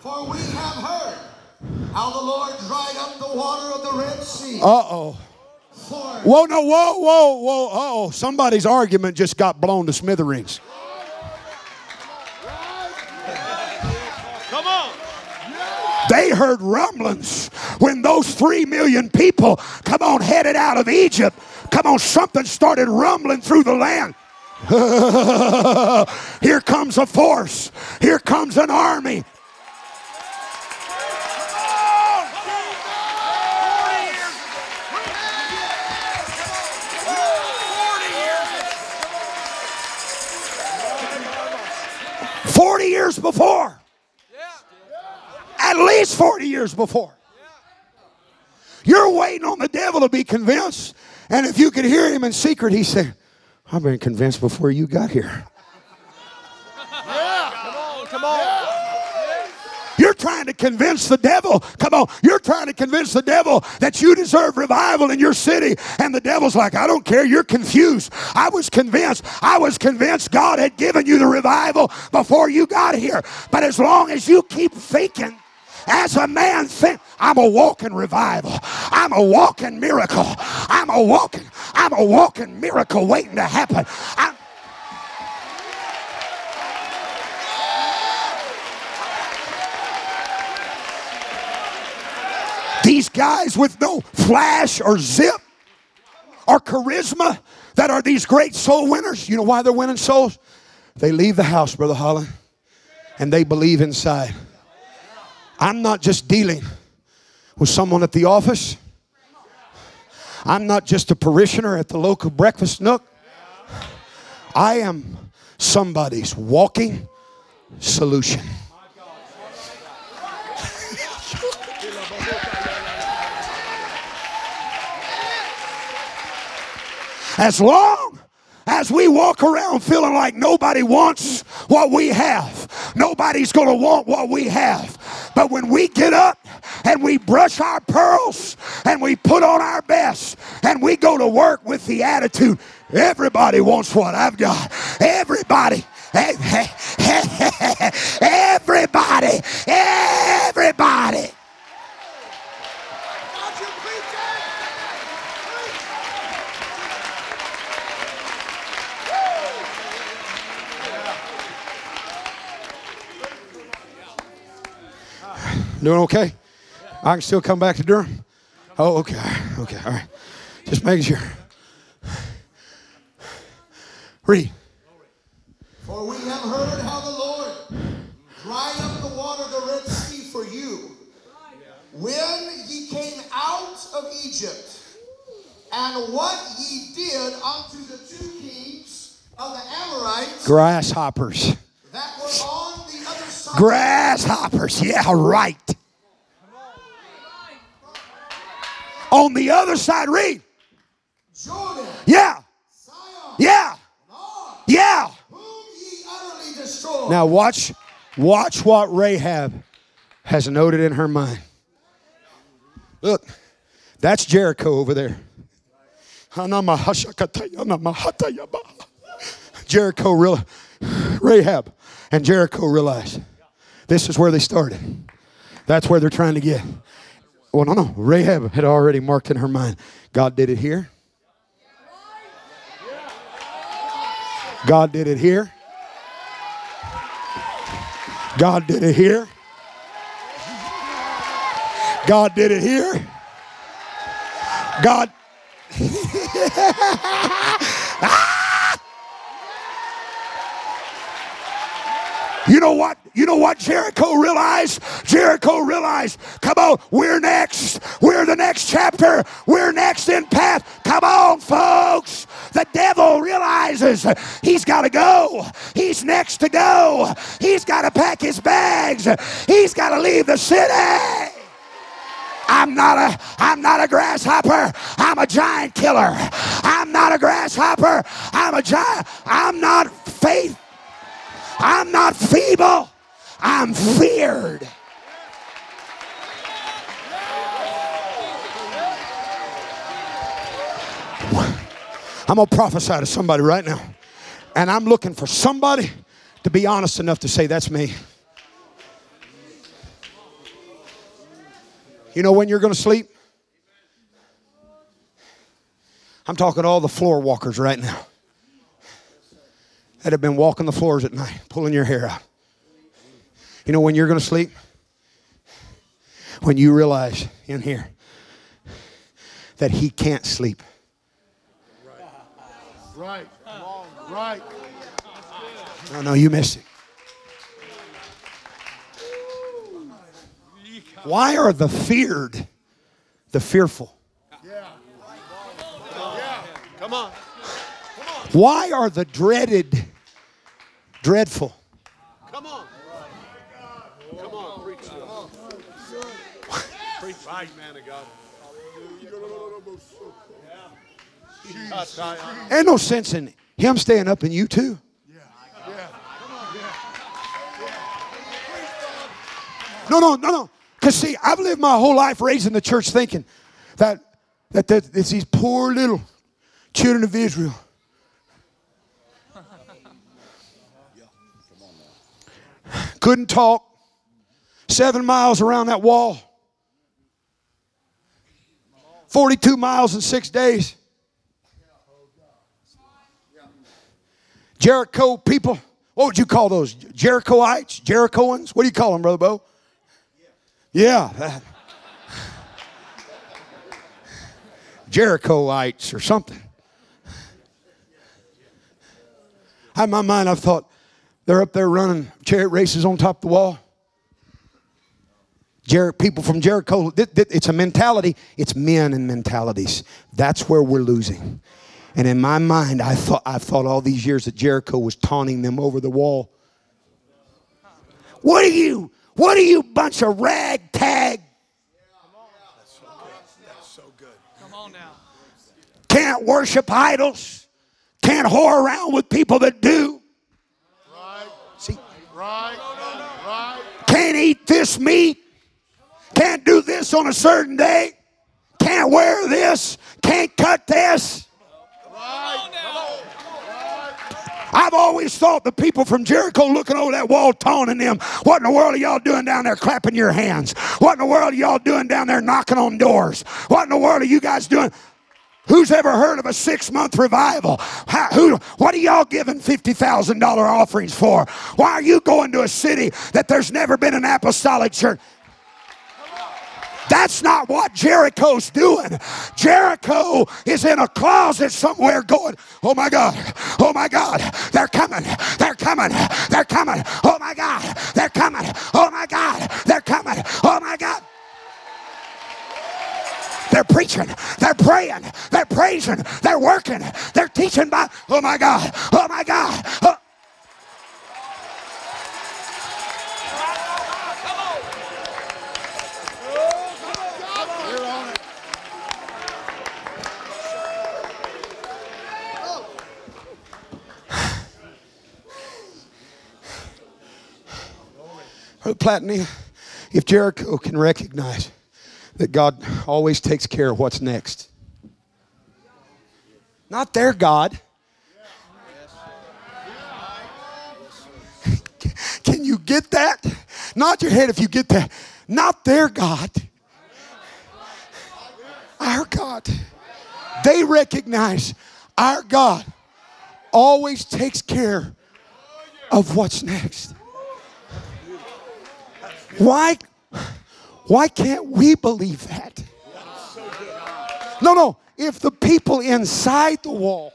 For we have heard how the Lord dried up the water of the Red Sea. Uh oh. For Whoa, no, whoa, whoa, whoa. Uh oh. Somebody's argument just got blown to smithereens. Come on. They heard rumblings when those three million people, come on, headed out of Egypt. Come on, something started rumbling through the land. Here comes a force. Here comes an army. Years before. At least 40 years before. You're waiting on the devil to be convinced. And if you could hear him in secret, he said, I've been convinced before you got here. Come on. Come on. You're trying to convince the devil. Come on. You're trying to convince the devil that you deserve revival in your city. And the devil's like, I don't care. You're confused. I was convinced. I was convinced God had given you the revival before you got here. But as long as you keep thinking, as a man think I'm a walking revival. I'm a walking miracle. I'm a walking, I'm a walking miracle waiting to happen. I'm, These guys with no flash or zip or charisma that are these great soul winners. You know why they're winning souls? They leave the house, Brother Holland, and they believe inside. I'm not just dealing with someone at the office. I'm not just a parishioner at the local breakfast nook. I am somebody's walking solution. As long as we walk around feeling like nobody wants what we have, nobody's going to want what we have. But when we get up and we brush our pearls and we put on our best and we go to work with the attitude, everybody wants what I've got. Everybody. Everybody. Everybody. Doing okay? I can still come back to Durham? Oh, okay. Okay, all right. Just making sure. Read. For we have heard how the Lord dried up the water of the Red Sea for you when ye came out of Egypt, and what ye did unto the two kings of the Amorites Grasshoppers. that were on the. Grasshoppers. Yeah, right. On the other side, read. Jordan, Yeah. Yeah. Yeah. whom ye utterly. Now watch, watch what Rahab has noted in her mind. Look, that's Jericho over there. Jericho real Rahab and Jericho realized this is where they started. That's where they're trying to get. Well, no, no. Rahab had already marked in her mind. God did it here. God did it here. God did it here. God did it here. God. Ah! You know what? You know what Jericho realized? Jericho realized, come on, we're next. We're the next chapter. We're next in path. Come on, folks. The devil realizes he's got to go. He's next to go. He's got to pack his bags. He's got to leave the city. I'm not a I'm not a grasshopper. I'm a giant killer. I'm not a grasshopper. I'm a giant. I'm not faith. I'm not feeble. I'm feared. I'm going to prophesy to somebody right now. And I'm looking for somebody to be honest enough to say, That's me. You know when you're going to sleep? I'm talking to all the floor walkers right now that have been walking the floors at night, pulling your hair out. You know when you're going to sleep? When you realize in here that he can't sleep. Right. Right. No, no, you missed it. Why are the feared the fearful? Yeah. Yeah. Come on. Why are the dreaded dreadful? Come on. Come on. Preach. Preach. Right, man of God. Ain't no sense in him staying up in you too. No, no, no, no. Because see, I've lived my whole life raised in the church thinking that that, that it's these poor little children of Israel. Couldn't talk. Seven miles around that wall. 42 miles in six days. Jericho people. What would you call those? Jerichoites? Jerichoans? What do you call them, Brother Bo? Yeah. that. Jerichoites or something. In my mind, I've thought they're up there running chariot races on top of the wall. Jer- people from Jericho, th- th- it's a mentality. It's men and mentalities. That's where we're losing. And in my mind, I thought I've thought all these years that Jericho was taunting them over the wall. What are you? What are you, bunch of ragtag? That's so good. That's so good. Come on now. Can't worship idols. Can't whore around with people that do. Right, See, right, right. can't eat this meat. Can't do this on a certain day. Can't wear this. Can't cut this. I've always thought the people from Jericho looking over that wall taunting them, what in the world are y'all doing down there clapping your hands? What in the world are y'all doing down there knocking on doors? What in the world are you guys doing? Who's ever heard of a six month revival? How, who, what are y'all giving $50,000 offerings for? Why are you going to a city that there's never been an apostolic church? That's not what Jericho's doing. Jericho is in a closet somewhere going, Oh my God, oh my God, they're coming, they're coming, they're coming, oh my God, they're coming, oh my God, they're coming, oh my God. They're preaching, they're praying, they're praising, they're working, they're teaching by, oh my God, oh my God. oh- Platini, if Jericho can recognize that God always takes care of what's next, not their God. Can you get that? Nod your head if you get that. Not their God. Our God. They recognize our God always takes care of what's next. Why, why can't we believe that? No, no. If the people inside the wall,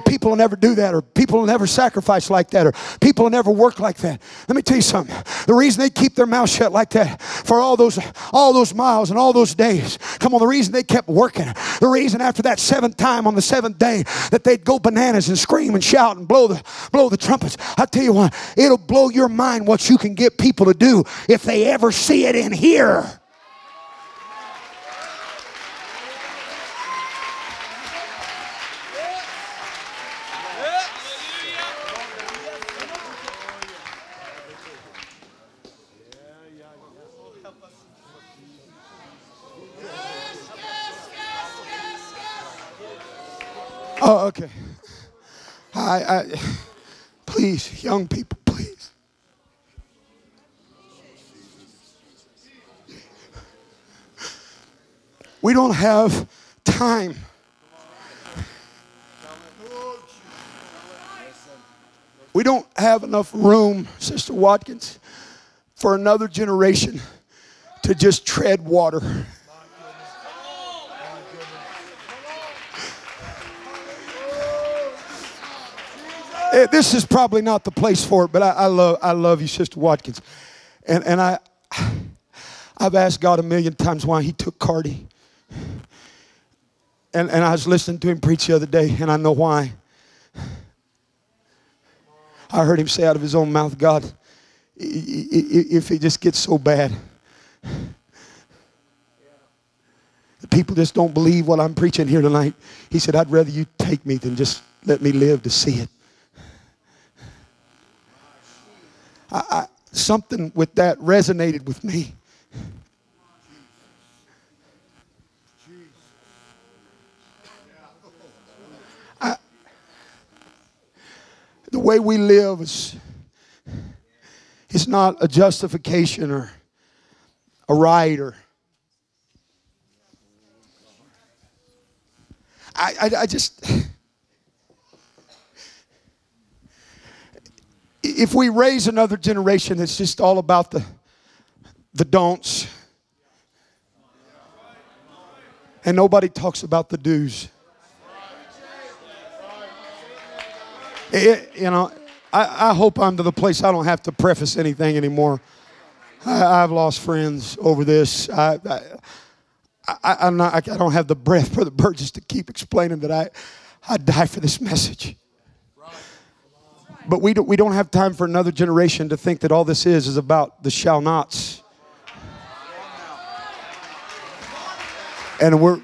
people will never do that, or people will never sacrifice like that, or people will never work like that. Let me tell you something. The reason they keep their mouth shut like that for all those all those miles and all those days. Come on, the reason they kept working, the reason after that seventh time on the seventh day that they'd go bananas and scream and shout and blow the blow the trumpets. I tell you what, it'll blow your mind what you can get people to do if they ever see it in here. Oh, okay. I, I, please, young people, please. We don't have time. We don't have enough room, Sister Watkins, for another generation to just tread water. This is probably not the place for it, but I, I love I love you, Sister Watkins, and and I I've asked God a million times why He took Cardi, and and I was listening to him preach the other day, and I know why. I heard him say out of his own mouth, God, if it just gets so bad, people just don't believe what I'm preaching here tonight. He said, I'd rather you take me than just let me live to see it. I, I, something with that resonated with me. I, the way we live is it's not a justification or a right or I, I, I just if we raise another generation that's just all about the the don'ts And nobody talks about the do's. It- you know, I, I hope I'm to the place I don't have to preface anything anymore. I, I've lost friends over this. I, I, I, I'm not, I don't have the breath, Brother Burgess, to keep explaining that I, I die for this message. But we don't, we don't have time for another generation to think that all this is is about the shall nots. And we're,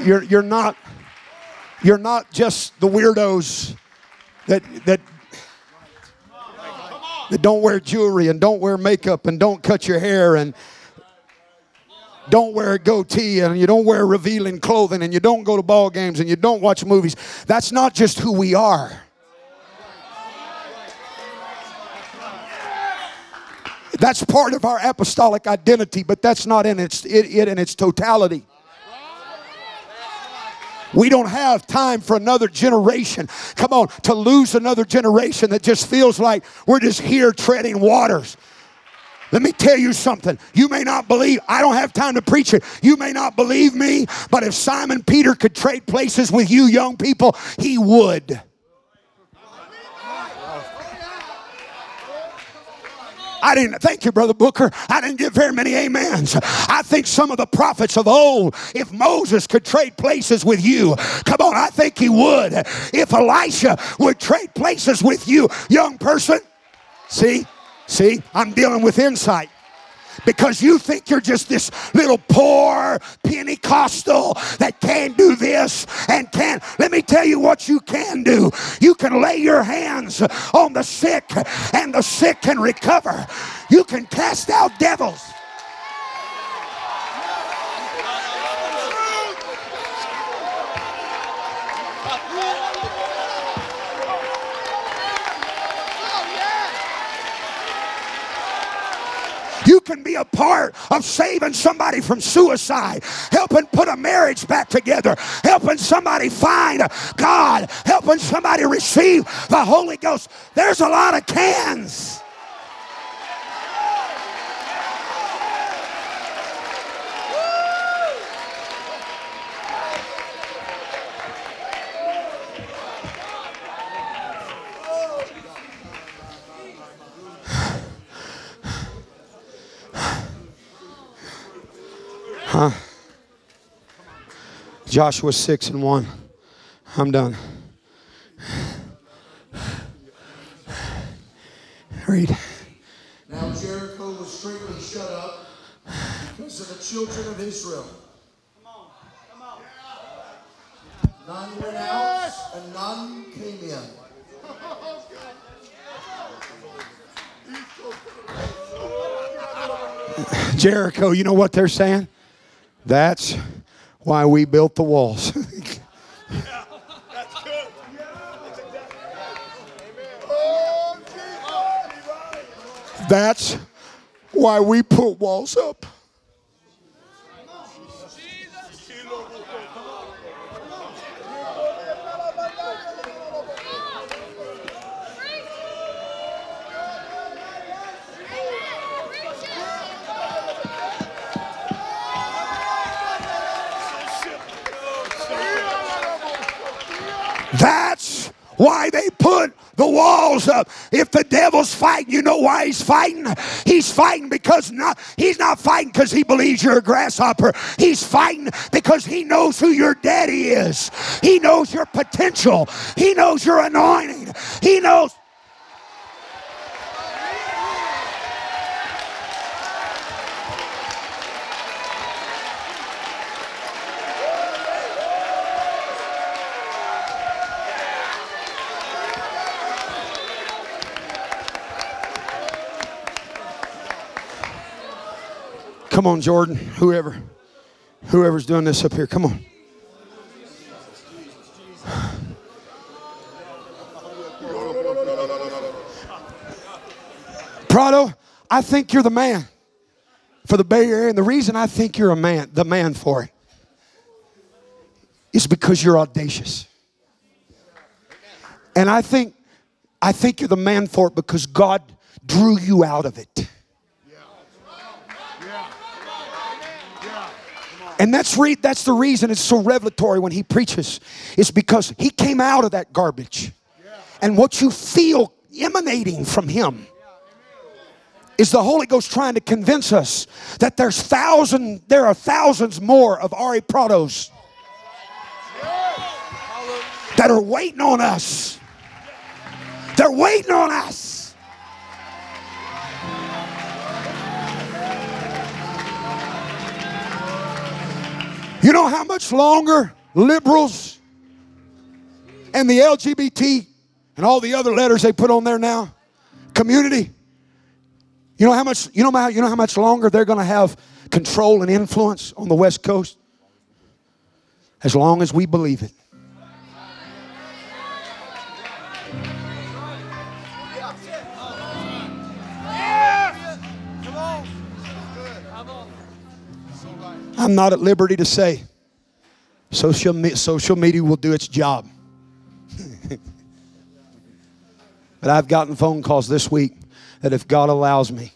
you're, you're not, you're not just the weirdos that, that, that don't wear jewelry and don't wear makeup and don't cut your hair and don't wear a goatee and you don't wear revealing clothing and you don't go to ball games and you don't watch movies. That's not just who we are. That's part of our apostolic identity, but that's not in its it, it in its totality. We don't have time for another generation. Come on, to lose another generation that just feels like we're just here treading waters. Let me tell you something. You may not believe, I don't have time to preach it. You may not believe me, but if Simon Peter could trade places with you young people, he would. I didn't, thank you, Brother Booker. I didn't get very many amens. I think some of the prophets of old, if Moses could trade places with you, come on, I think he would. If Elisha would trade places with you, young person, see, see, I'm dealing with insight because you think you're just this little poor Pentecostal that can't do this and can't. Let me tell you what you can do. You can lay your hands on the sick and the sick can recover. You can cast out devils. You can be a part of saving somebody from suicide, helping put a marriage back together, helping somebody find God, helping somebody receive the Holy Ghost. There's a lot of cans. Joshua 6 and 1. I'm done. Read. Now Jericho was straightly shut up because of the children of Israel. Come on, come on. None went out and none came in. Jericho, you know what they're saying? That's why we built the walls. That's why we put walls up. Why they put the walls up. If the devil's fighting, you know why he's fighting? He's fighting because not he's not fighting because he believes you're a grasshopper. He's fighting because he knows who your daddy is. He knows your potential. He knows your anointing. He knows Come on, Jordan. Whoever. Whoever's doing this up here. Come on. Prado, I think you're the man for the Bay Area. And the reason I think you're a man, the man for it, is because you're audacious. And I think I think you're the man for it because God drew you out of it. And that's re- that's the reason it's so revelatory when he preaches. It's because he came out of that garbage. And what you feel emanating from him is the Holy Ghost trying to convince us that there's thousand, there are thousands more of Ari Prados that are waiting on us. They're waiting on us. You know how much longer liberals and the LGBT and all the other letters they put on there now, community. You know how much you know how you know how much longer they're going to have control and influence on the West Coast? As long as we believe it. I'm not at liberty to say social, me- social media will do its job. but I've gotten phone calls this week that if God allows me,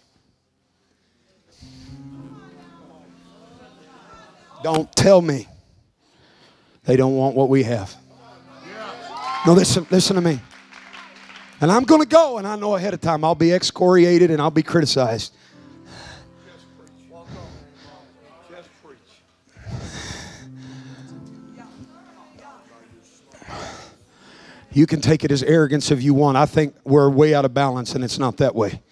don't tell me they don't want what we have. No, listen, listen to me. And I'm going to go, and I know ahead of time I'll be excoriated and I'll be criticized. You can take it as arrogance if you want. I think we're way out of balance, and it's not that way.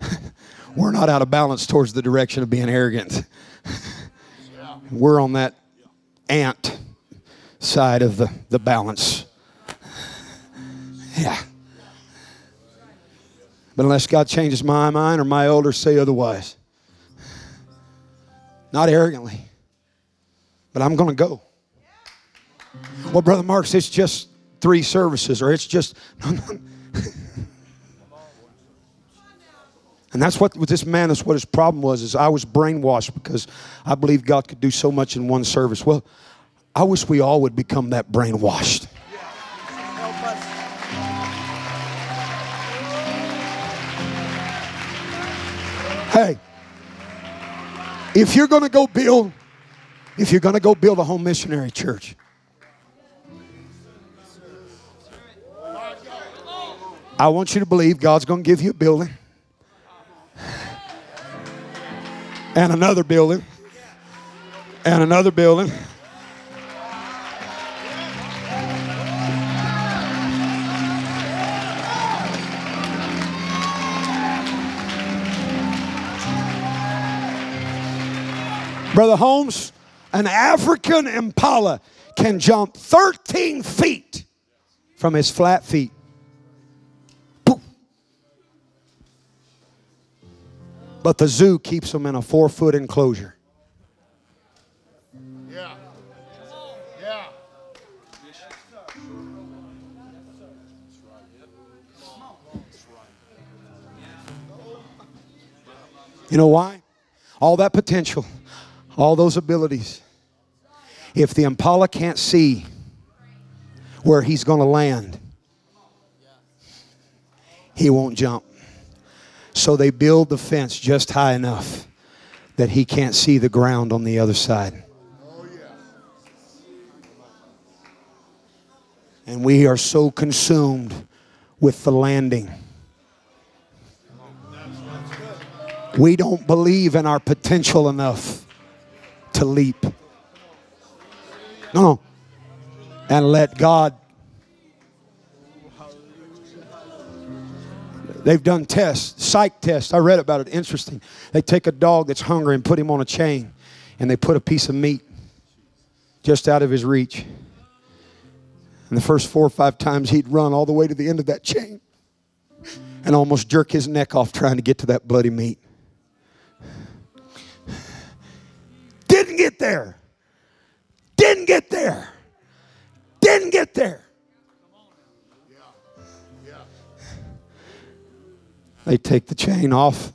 we're not out of balance towards the direction of being arrogant. we're on that ant side of the, the balance. Yeah. But unless God changes my mind or my elders say otherwise, not arrogantly, but I'm going to go. Well, Brother Marks, it's just three services, or it's just. and that's what with this man. That's what his problem was. Is I was brainwashed because I believed God could do so much in one service. Well, I wish we all would become that brainwashed. Hey, if you're going to go build, if you're going to go build a home missionary church, I want you to believe God's going to give you a building and another building and another building. Brother Holmes, an African impala can jump 13 feet from his flat feet. But the zoo keeps them in a four foot enclosure. Yeah. Yeah. You know why? All that potential, all those abilities. If the impala can't see where he's going to land, he won't jump. So they build the fence just high enough that he can't see the ground on the other side. And we are so consumed with the landing. We don't believe in our potential enough to leap. No. And let God. They've done tests, psych tests. I read about it. Interesting. They take a dog that's hungry and put him on a chain, and they put a piece of meat just out of his reach. And the first four or five times he'd run all the way to the end of that chain and almost jerk his neck off trying to get to that bloody meat. Didn't get there. Didn't get there. Didn't get there. They take the chain off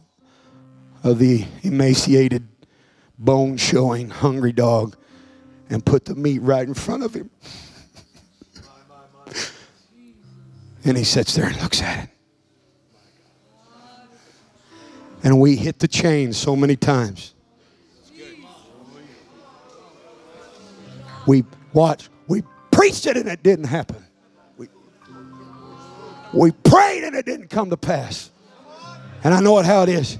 of the emaciated, bone showing, hungry dog and put the meat right in front of him. And he sits there and looks at it. And we hit the chain so many times. We watch. We preached it and it didn't happen. We, we prayed and it didn't come to pass. And I know it how it is.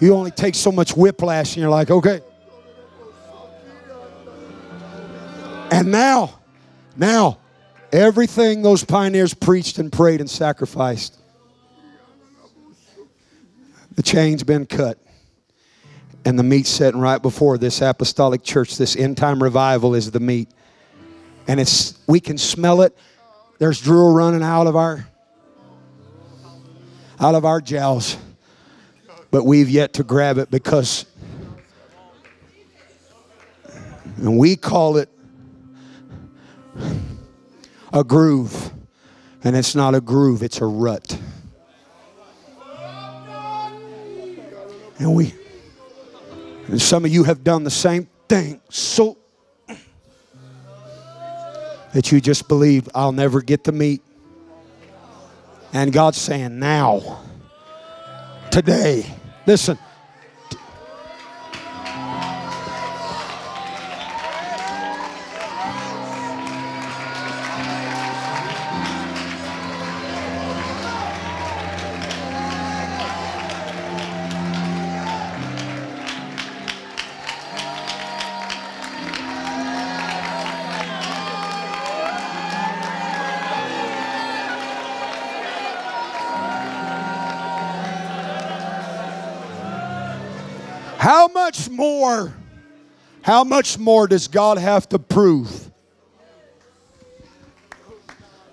You only take so much whiplash and you're like, okay. And now, now, everything those pioneers preached and prayed and sacrificed, the chain's been cut. And the meat's sitting right before this apostolic church. This end time revival is the meat. And it's we can smell it. There's drool running out of our out of our jowls. But we've yet to grab it because and we call it a groove. And it's not a groove, it's a rut. And we and some of you have done the same thing. So that you just believe I'll never get the meat. And God's saying, now, today, listen. More? How much more does God have to prove?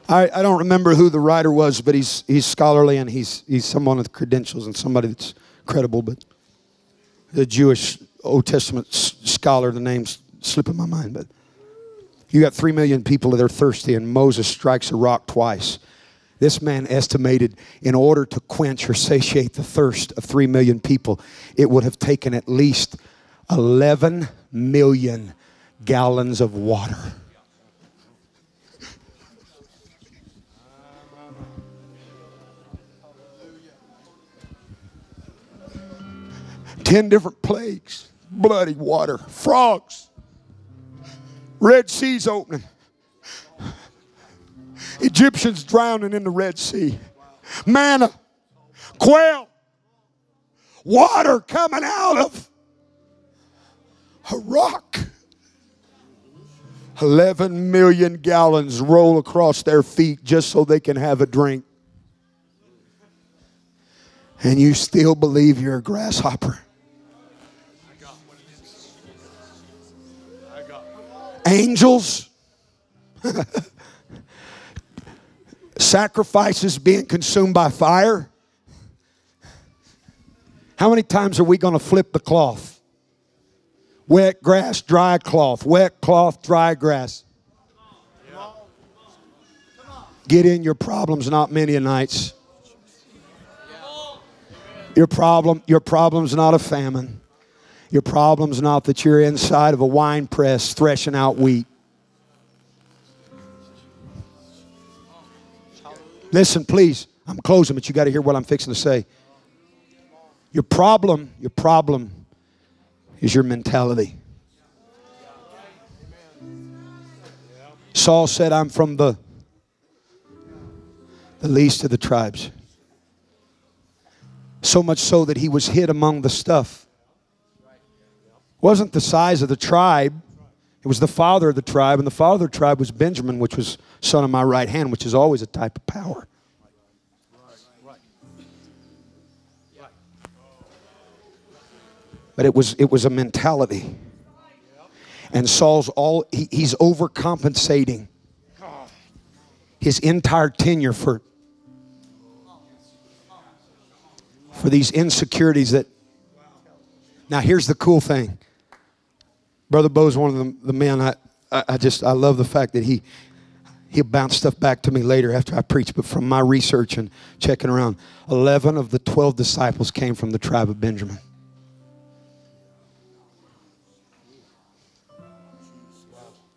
I, I don't remember who the writer was, but he's, he's scholarly and he's, he's someone with credentials and somebody that's credible. But the Jewish Old Testament scholar, the name's slipping my mind, but you got three million people that are thirsty, and Moses strikes a rock twice. This man estimated in order to quench or satiate the thirst of three million people, it would have taken at least 11 million gallons of water. Ten different plagues, bloody water, frogs, Red Sea's opening. Egyptians drowning in the Red Sea. Manna, quail, water coming out of a rock. 11 million gallons roll across their feet just so they can have a drink. And you still believe you're a grasshopper. Angels sacrifices being consumed by fire. How many times are we going to flip the cloth? Wet grass, dry cloth. Wet cloth, dry grass. Gideon your problems, not Midianites. Your problem, your problem's not a famine. Your problem's not that you're inside of a wine press threshing out wheat. Listen, please. I'm closing, but you got to hear what I'm fixing to say. Your problem, your problem is your mentality. Saul said, I'm from the, the least of the tribes. So much so that he was hid among the stuff. wasn't the size of the tribe, it was the father of the tribe, and the father of the tribe was Benjamin, which was son of my right hand, which is always a type of power. But it was it was a mentality. And Saul's all he, he's overcompensating his entire tenure for for these insecurities that now here's the cool thing brother bo's one of the, the men I, I, I just i love the fact that he he'll bounce stuff back to me later after i preach but from my research and checking around 11 of the 12 disciples came from the tribe of benjamin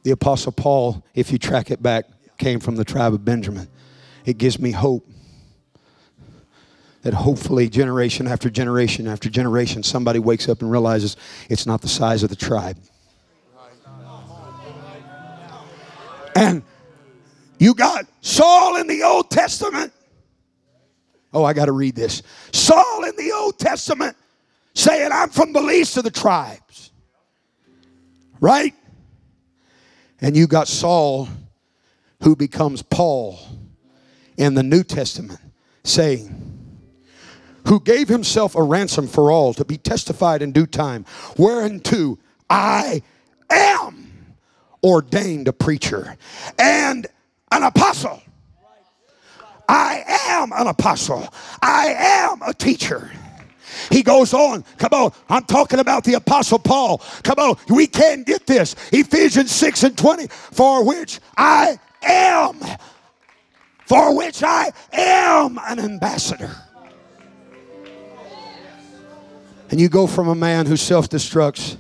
the apostle paul if you track it back came from the tribe of benjamin it gives me hope that hopefully generation after generation after generation somebody wakes up and realizes it's not the size of the tribe And You got Saul in the Old Testament. Oh, I got to read this. Saul in the Old Testament saying, I'm from the least of the tribes. Right? And you got Saul who becomes Paul in the New Testament saying, who gave himself a ransom for all to be testified in due time, whereunto I am ordained a preacher and an apostle. I am an apostle. I am a teacher. He goes on. Come on. I'm talking about the Apostle Paul. Come on. We can get this. Ephesians 6 and 20. For which I am. For which I am an ambassador. And you go from a man who self destructs,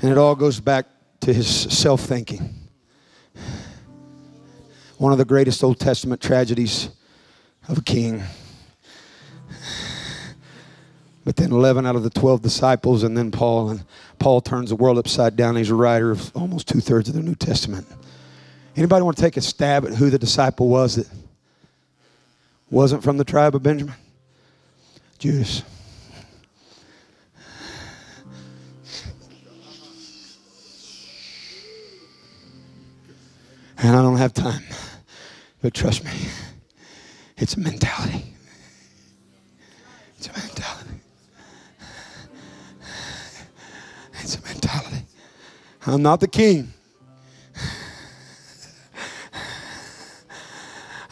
and it all goes back to his self thinking. One of the greatest Old Testament tragedies of a king. But then 11 out of the 12 disciples, and then Paul, and Paul turns the world upside down. He's a writer of almost two thirds of the New Testament. Anybody want to take a stab at who the disciple was that wasn't from the tribe of Benjamin? Judas. And I don't have time. But trust me, it's a mentality. It's a mentality. It's a mentality. I'm not the king.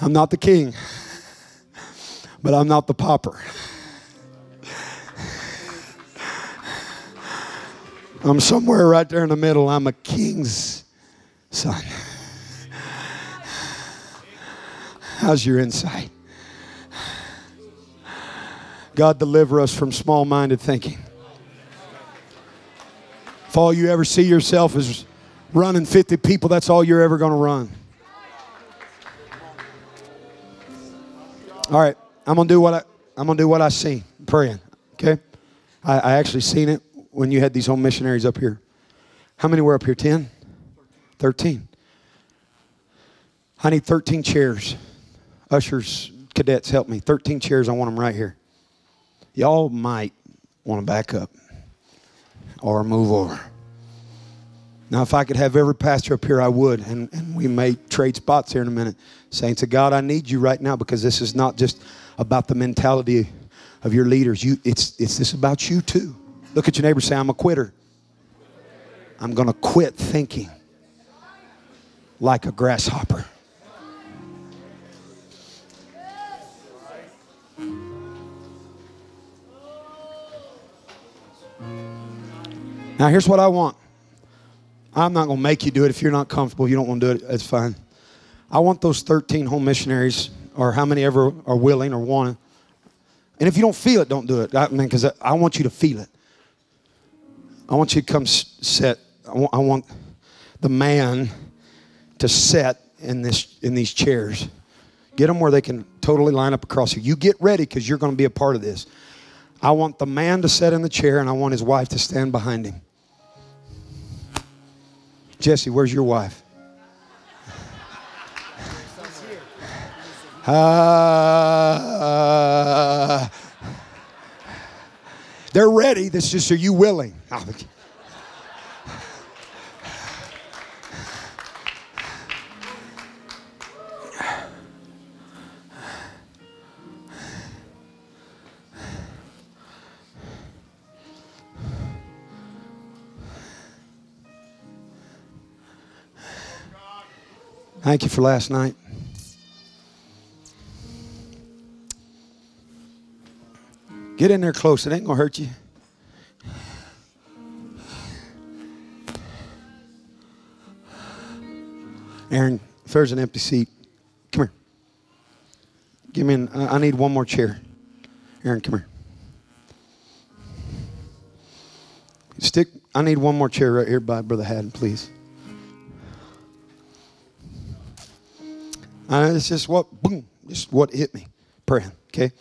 I'm not the king. But I'm not the pauper. I'm somewhere right there in the middle. I'm a king's son. How's your insight? God, deliver us from small minded thinking. If all you ever see yourself is running 50 people, that's all you're ever going to run. All right, I'm gonna do what I I'm gonna do what I see. Praying, okay? I, I actually seen it when you had these home missionaries up here. How many were up here? 10? 13. I need 13 chairs. Ushers, cadets, help me. 13 chairs, I want them right here. Y'all might want to back up or move over. Now, if I could have every pastor up here, I would. And, and we may trade spots here in a minute. Saints of God, I need you right now because this is not just about the mentality of your leaders. You, it's, it's this about you too. Look at your neighbor say, I'm a quitter. I'm going to quit thinking like a grasshopper. Now, here's what I want. I'm not going to make you do it. If you're not comfortable, you don't want to do it, that's fine. I want those 13 home missionaries, or how many ever are willing or want. And if you don't feel it, don't do it. I mean, because I want you to feel it. I want you to come set. I want, I want the man to set in this in these chairs. Get them where they can totally line up across here. You get ready because you're going to be a part of this. I want the man to sit in the chair, and I want his wife to stand behind him. Jesse, where's your wife? Uh, they're ready. This just are you willing? Thank you for last night. Get in there close. It ain't going to hurt you. Aaron, if there's an empty seat, come here. Give me an, I need one more chair. Aaron, come here. Stick, I need one more chair right here by Brother Haddon, please. And it's just what, boom, just what hit me. Praying, okay?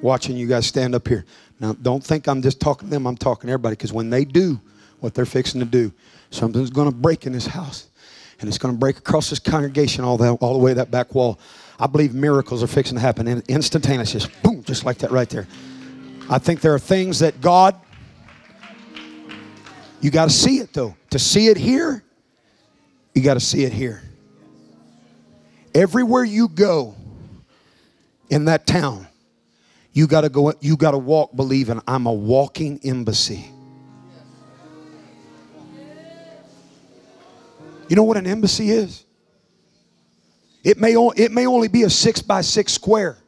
Watching you guys stand up here. Now, don't think I'm just talking to them, I'm talking to everybody, because when they do what they're fixing to do, something's going to break in this house. and it's going to break across this congregation all the, all the way that back wall. I believe miracles are fixing to happen in instantaneous, just boom, just like that right there. I think there are things that God, you got to see it though. To see it here, you got to see it here. Everywhere you go in that town, you got to go. You got to walk believing I'm a walking embassy. You know what an embassy is? It may, it may only be a six by six square,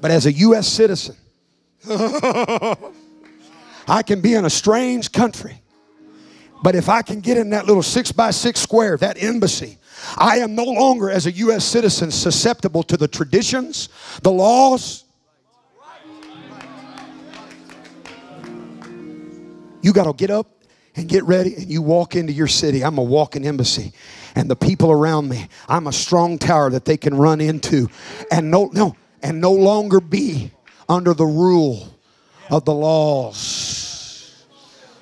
but as a U.S. citizen, I can be in a strange country. But if I can get in that little six by six square, that embassy, I am no longer, as a U.S. citizen, susceptible to the traditions, the laws. You got to get up and get ready and you walk into your city. I'm a walking embassy. And the people around me, I'm a strong tower that they can run into and no no and no longer be under the rule of the laws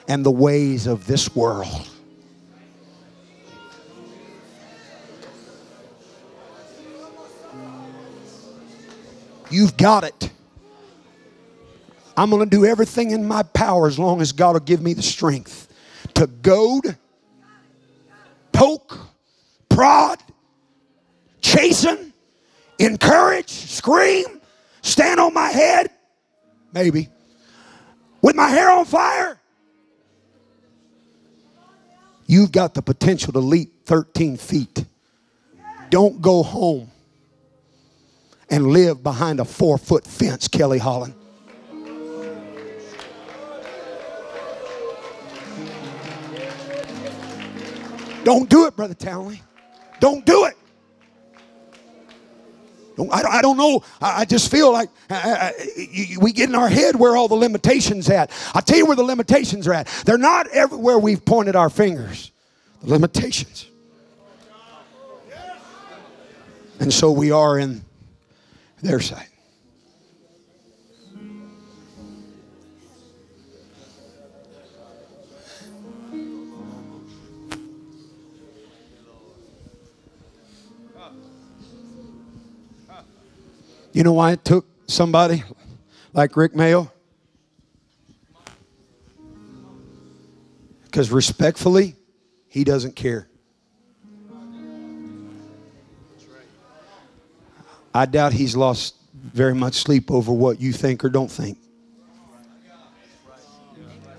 and the ways of this world. You've got it. I'm going to do everything in my power as long as God will give me the strength to goad, poke, prod, chasten, encourage, scream, stand on my head, maybe, with my hair on fire. You've got the potential to leap 13 feet. Don't go home and live behind a four foot fence, Kelly Holland. Don't do it, Brother Townley. Don't do it. I, I don't know. I, just feel like uh, uh, we get in our head where all the limitations at. I'll tell you where the limitations are at. They're not everywhere we've pointed our fingers. The limitations. And so we are in their side. You know why it took somebody like Rick Mayo? Because respectfully, he doesn't care. I doubt he's lost very much sleep over what you think or don't think.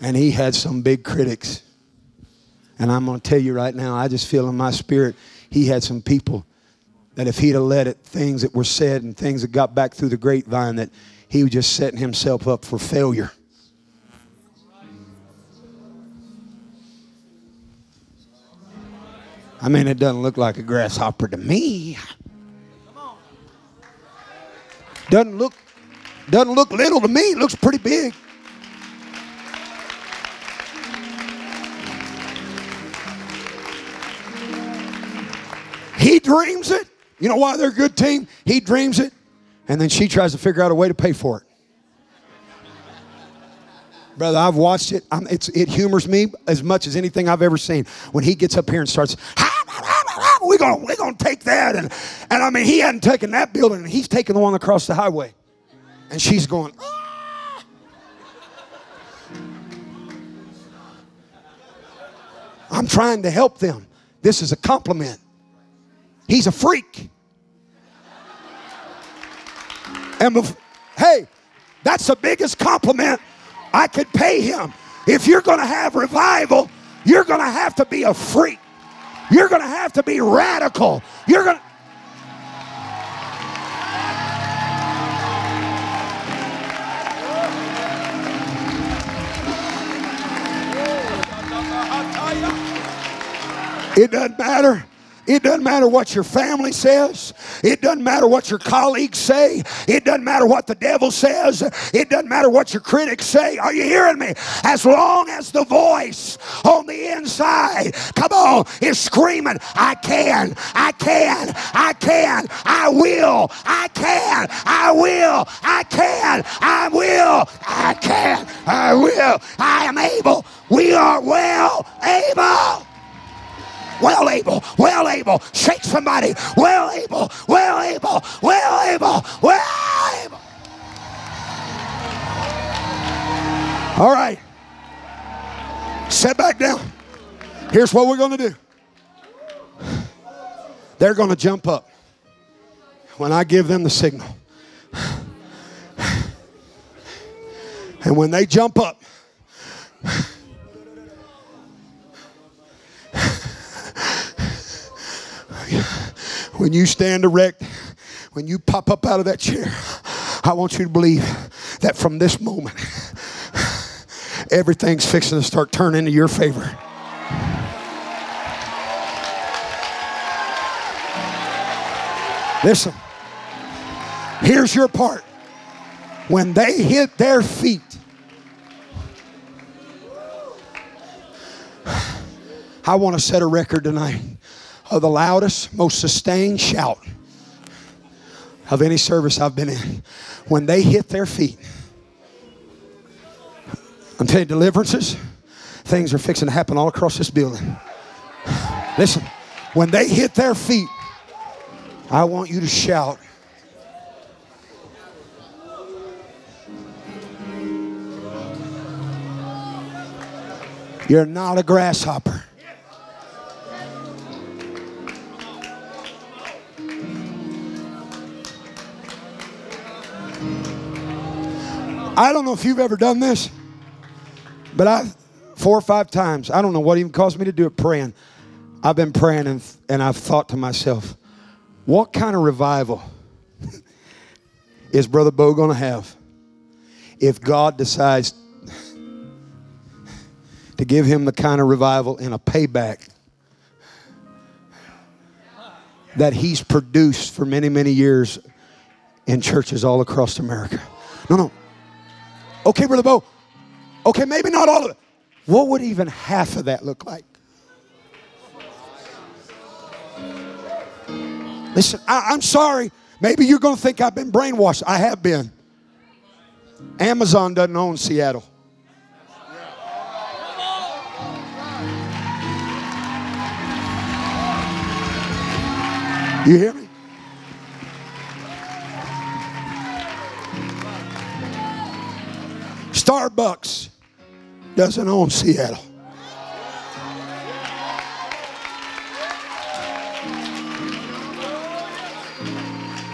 And he had some big critics. And I'm going to tell you right now, I just feel in my spirit, he had some people that if he'd have let it, things that were said and things that got back through the grapevine, that he was just setting himself up for failure. I mean, it doesn't look like a grasshopper to me. Doesn't look, doesn't look little to me. It looks pretty big. He dreams it. You know why they're a good team? He dreams it, and then she tries to figure out a way to pay for it. Brother, I've watched it. it humors me as much as anything I've ever seen. When he gets up here and starts, we're gonna we're gonna take that, and and I mean he hadn't taken that building, and he's taking the one across the highway, and she's going. Ah. I'm trying to help them. This is a compliment. He's a freak. And hey, that's the biggest compliment I could pay him. If you're going to have revival, you're going to have to be a freak. You're going to have to be radical. You're going to. It doesn't matter it doesn't matter what your family says. It doesn't matter what your colleagues say. It doesn't matter what the devil says. It doesn't matter what your critics say. Are you hearing me? As long as the voice on the inside, come on, is screaming, I can, I can, I can, I will, I can, I will, I can, I will, I can, I will, I am able. We are well able. Well able, well able. Shake somebody, well able, well able, well able, well able. All right. Sit back down. Here's what we're going to do. They're going to jump up when I give them the signal. And when they jump up, when you stand erect, when you pop up out of that chair, I want you to believe that from this moment, everything's fixing to start turning to your favor. Listen, here's your part. When they hit their feet, I want to set a record tonight of the loudest, most sustained shout of any service I've been in. When they hit their feet, I'm telling you, deliverances, things are fixing to happen all across this building. Listen, when they hit their feet, I want you to shout. You're not a grasshopper. I don't know if you've ever done this, but I, four or five times, I don't know what even caused me to do it praying. I've been praying and, and I've thought to myself, what kind of revival is Brother Bo going to have if God decides to give him the kind of revival and a payback that he's produced for many, many years in churches all across America? No, no. Okay, Brother Bo. Okay, maybe not all of it. What would even half of that look like? Listen, I, am sorry. Maybe you're going to think I've been brainwashed. I have been. Amazon doesn't own Seattle. You hear me? Starbucks doesn't own Seattle.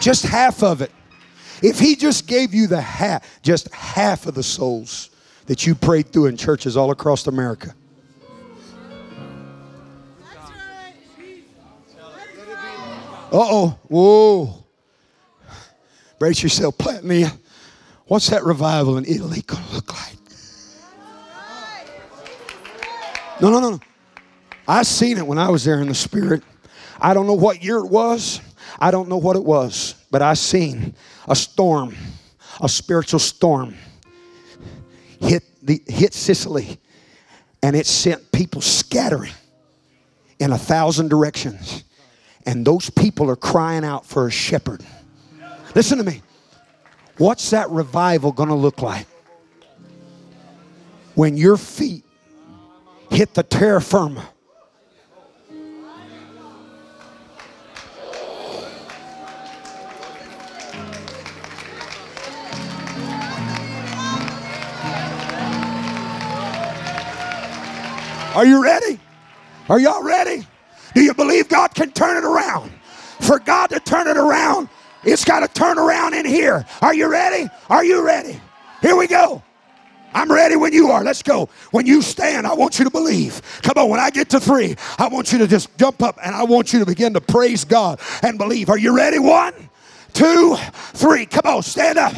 Just half of it. If he just gave you the half, just half of the souls that you prayed through in churches all across America. Uh oh. Whoa. Brace yourself, Platania. What's that revival in Italy going to look like? No, no, no, no. I seen it when I was there in the spirit. I don't know what year it was. I don't know what it was, but I seen a storm, a spiritual storm hit the hit Sicily and it sent people scattering in a thousand directions. And those people are crying out for a shepherd. Listen to me. What's that revival going to look like? When your feet hit the terra firma. Are you ready? Are y'all ready? Do you believe God can turn it around? For God to turn it around, it's got to turn around in here. Are you ready? Are you ready? Here we go. I'm ready when you are. Let's go. When you stand, I want you to believe. Come on, when I get to three, I want you to just jump up and I want you to begin to praise God and believe. Are you ready? One, two, three. Come on, stand up.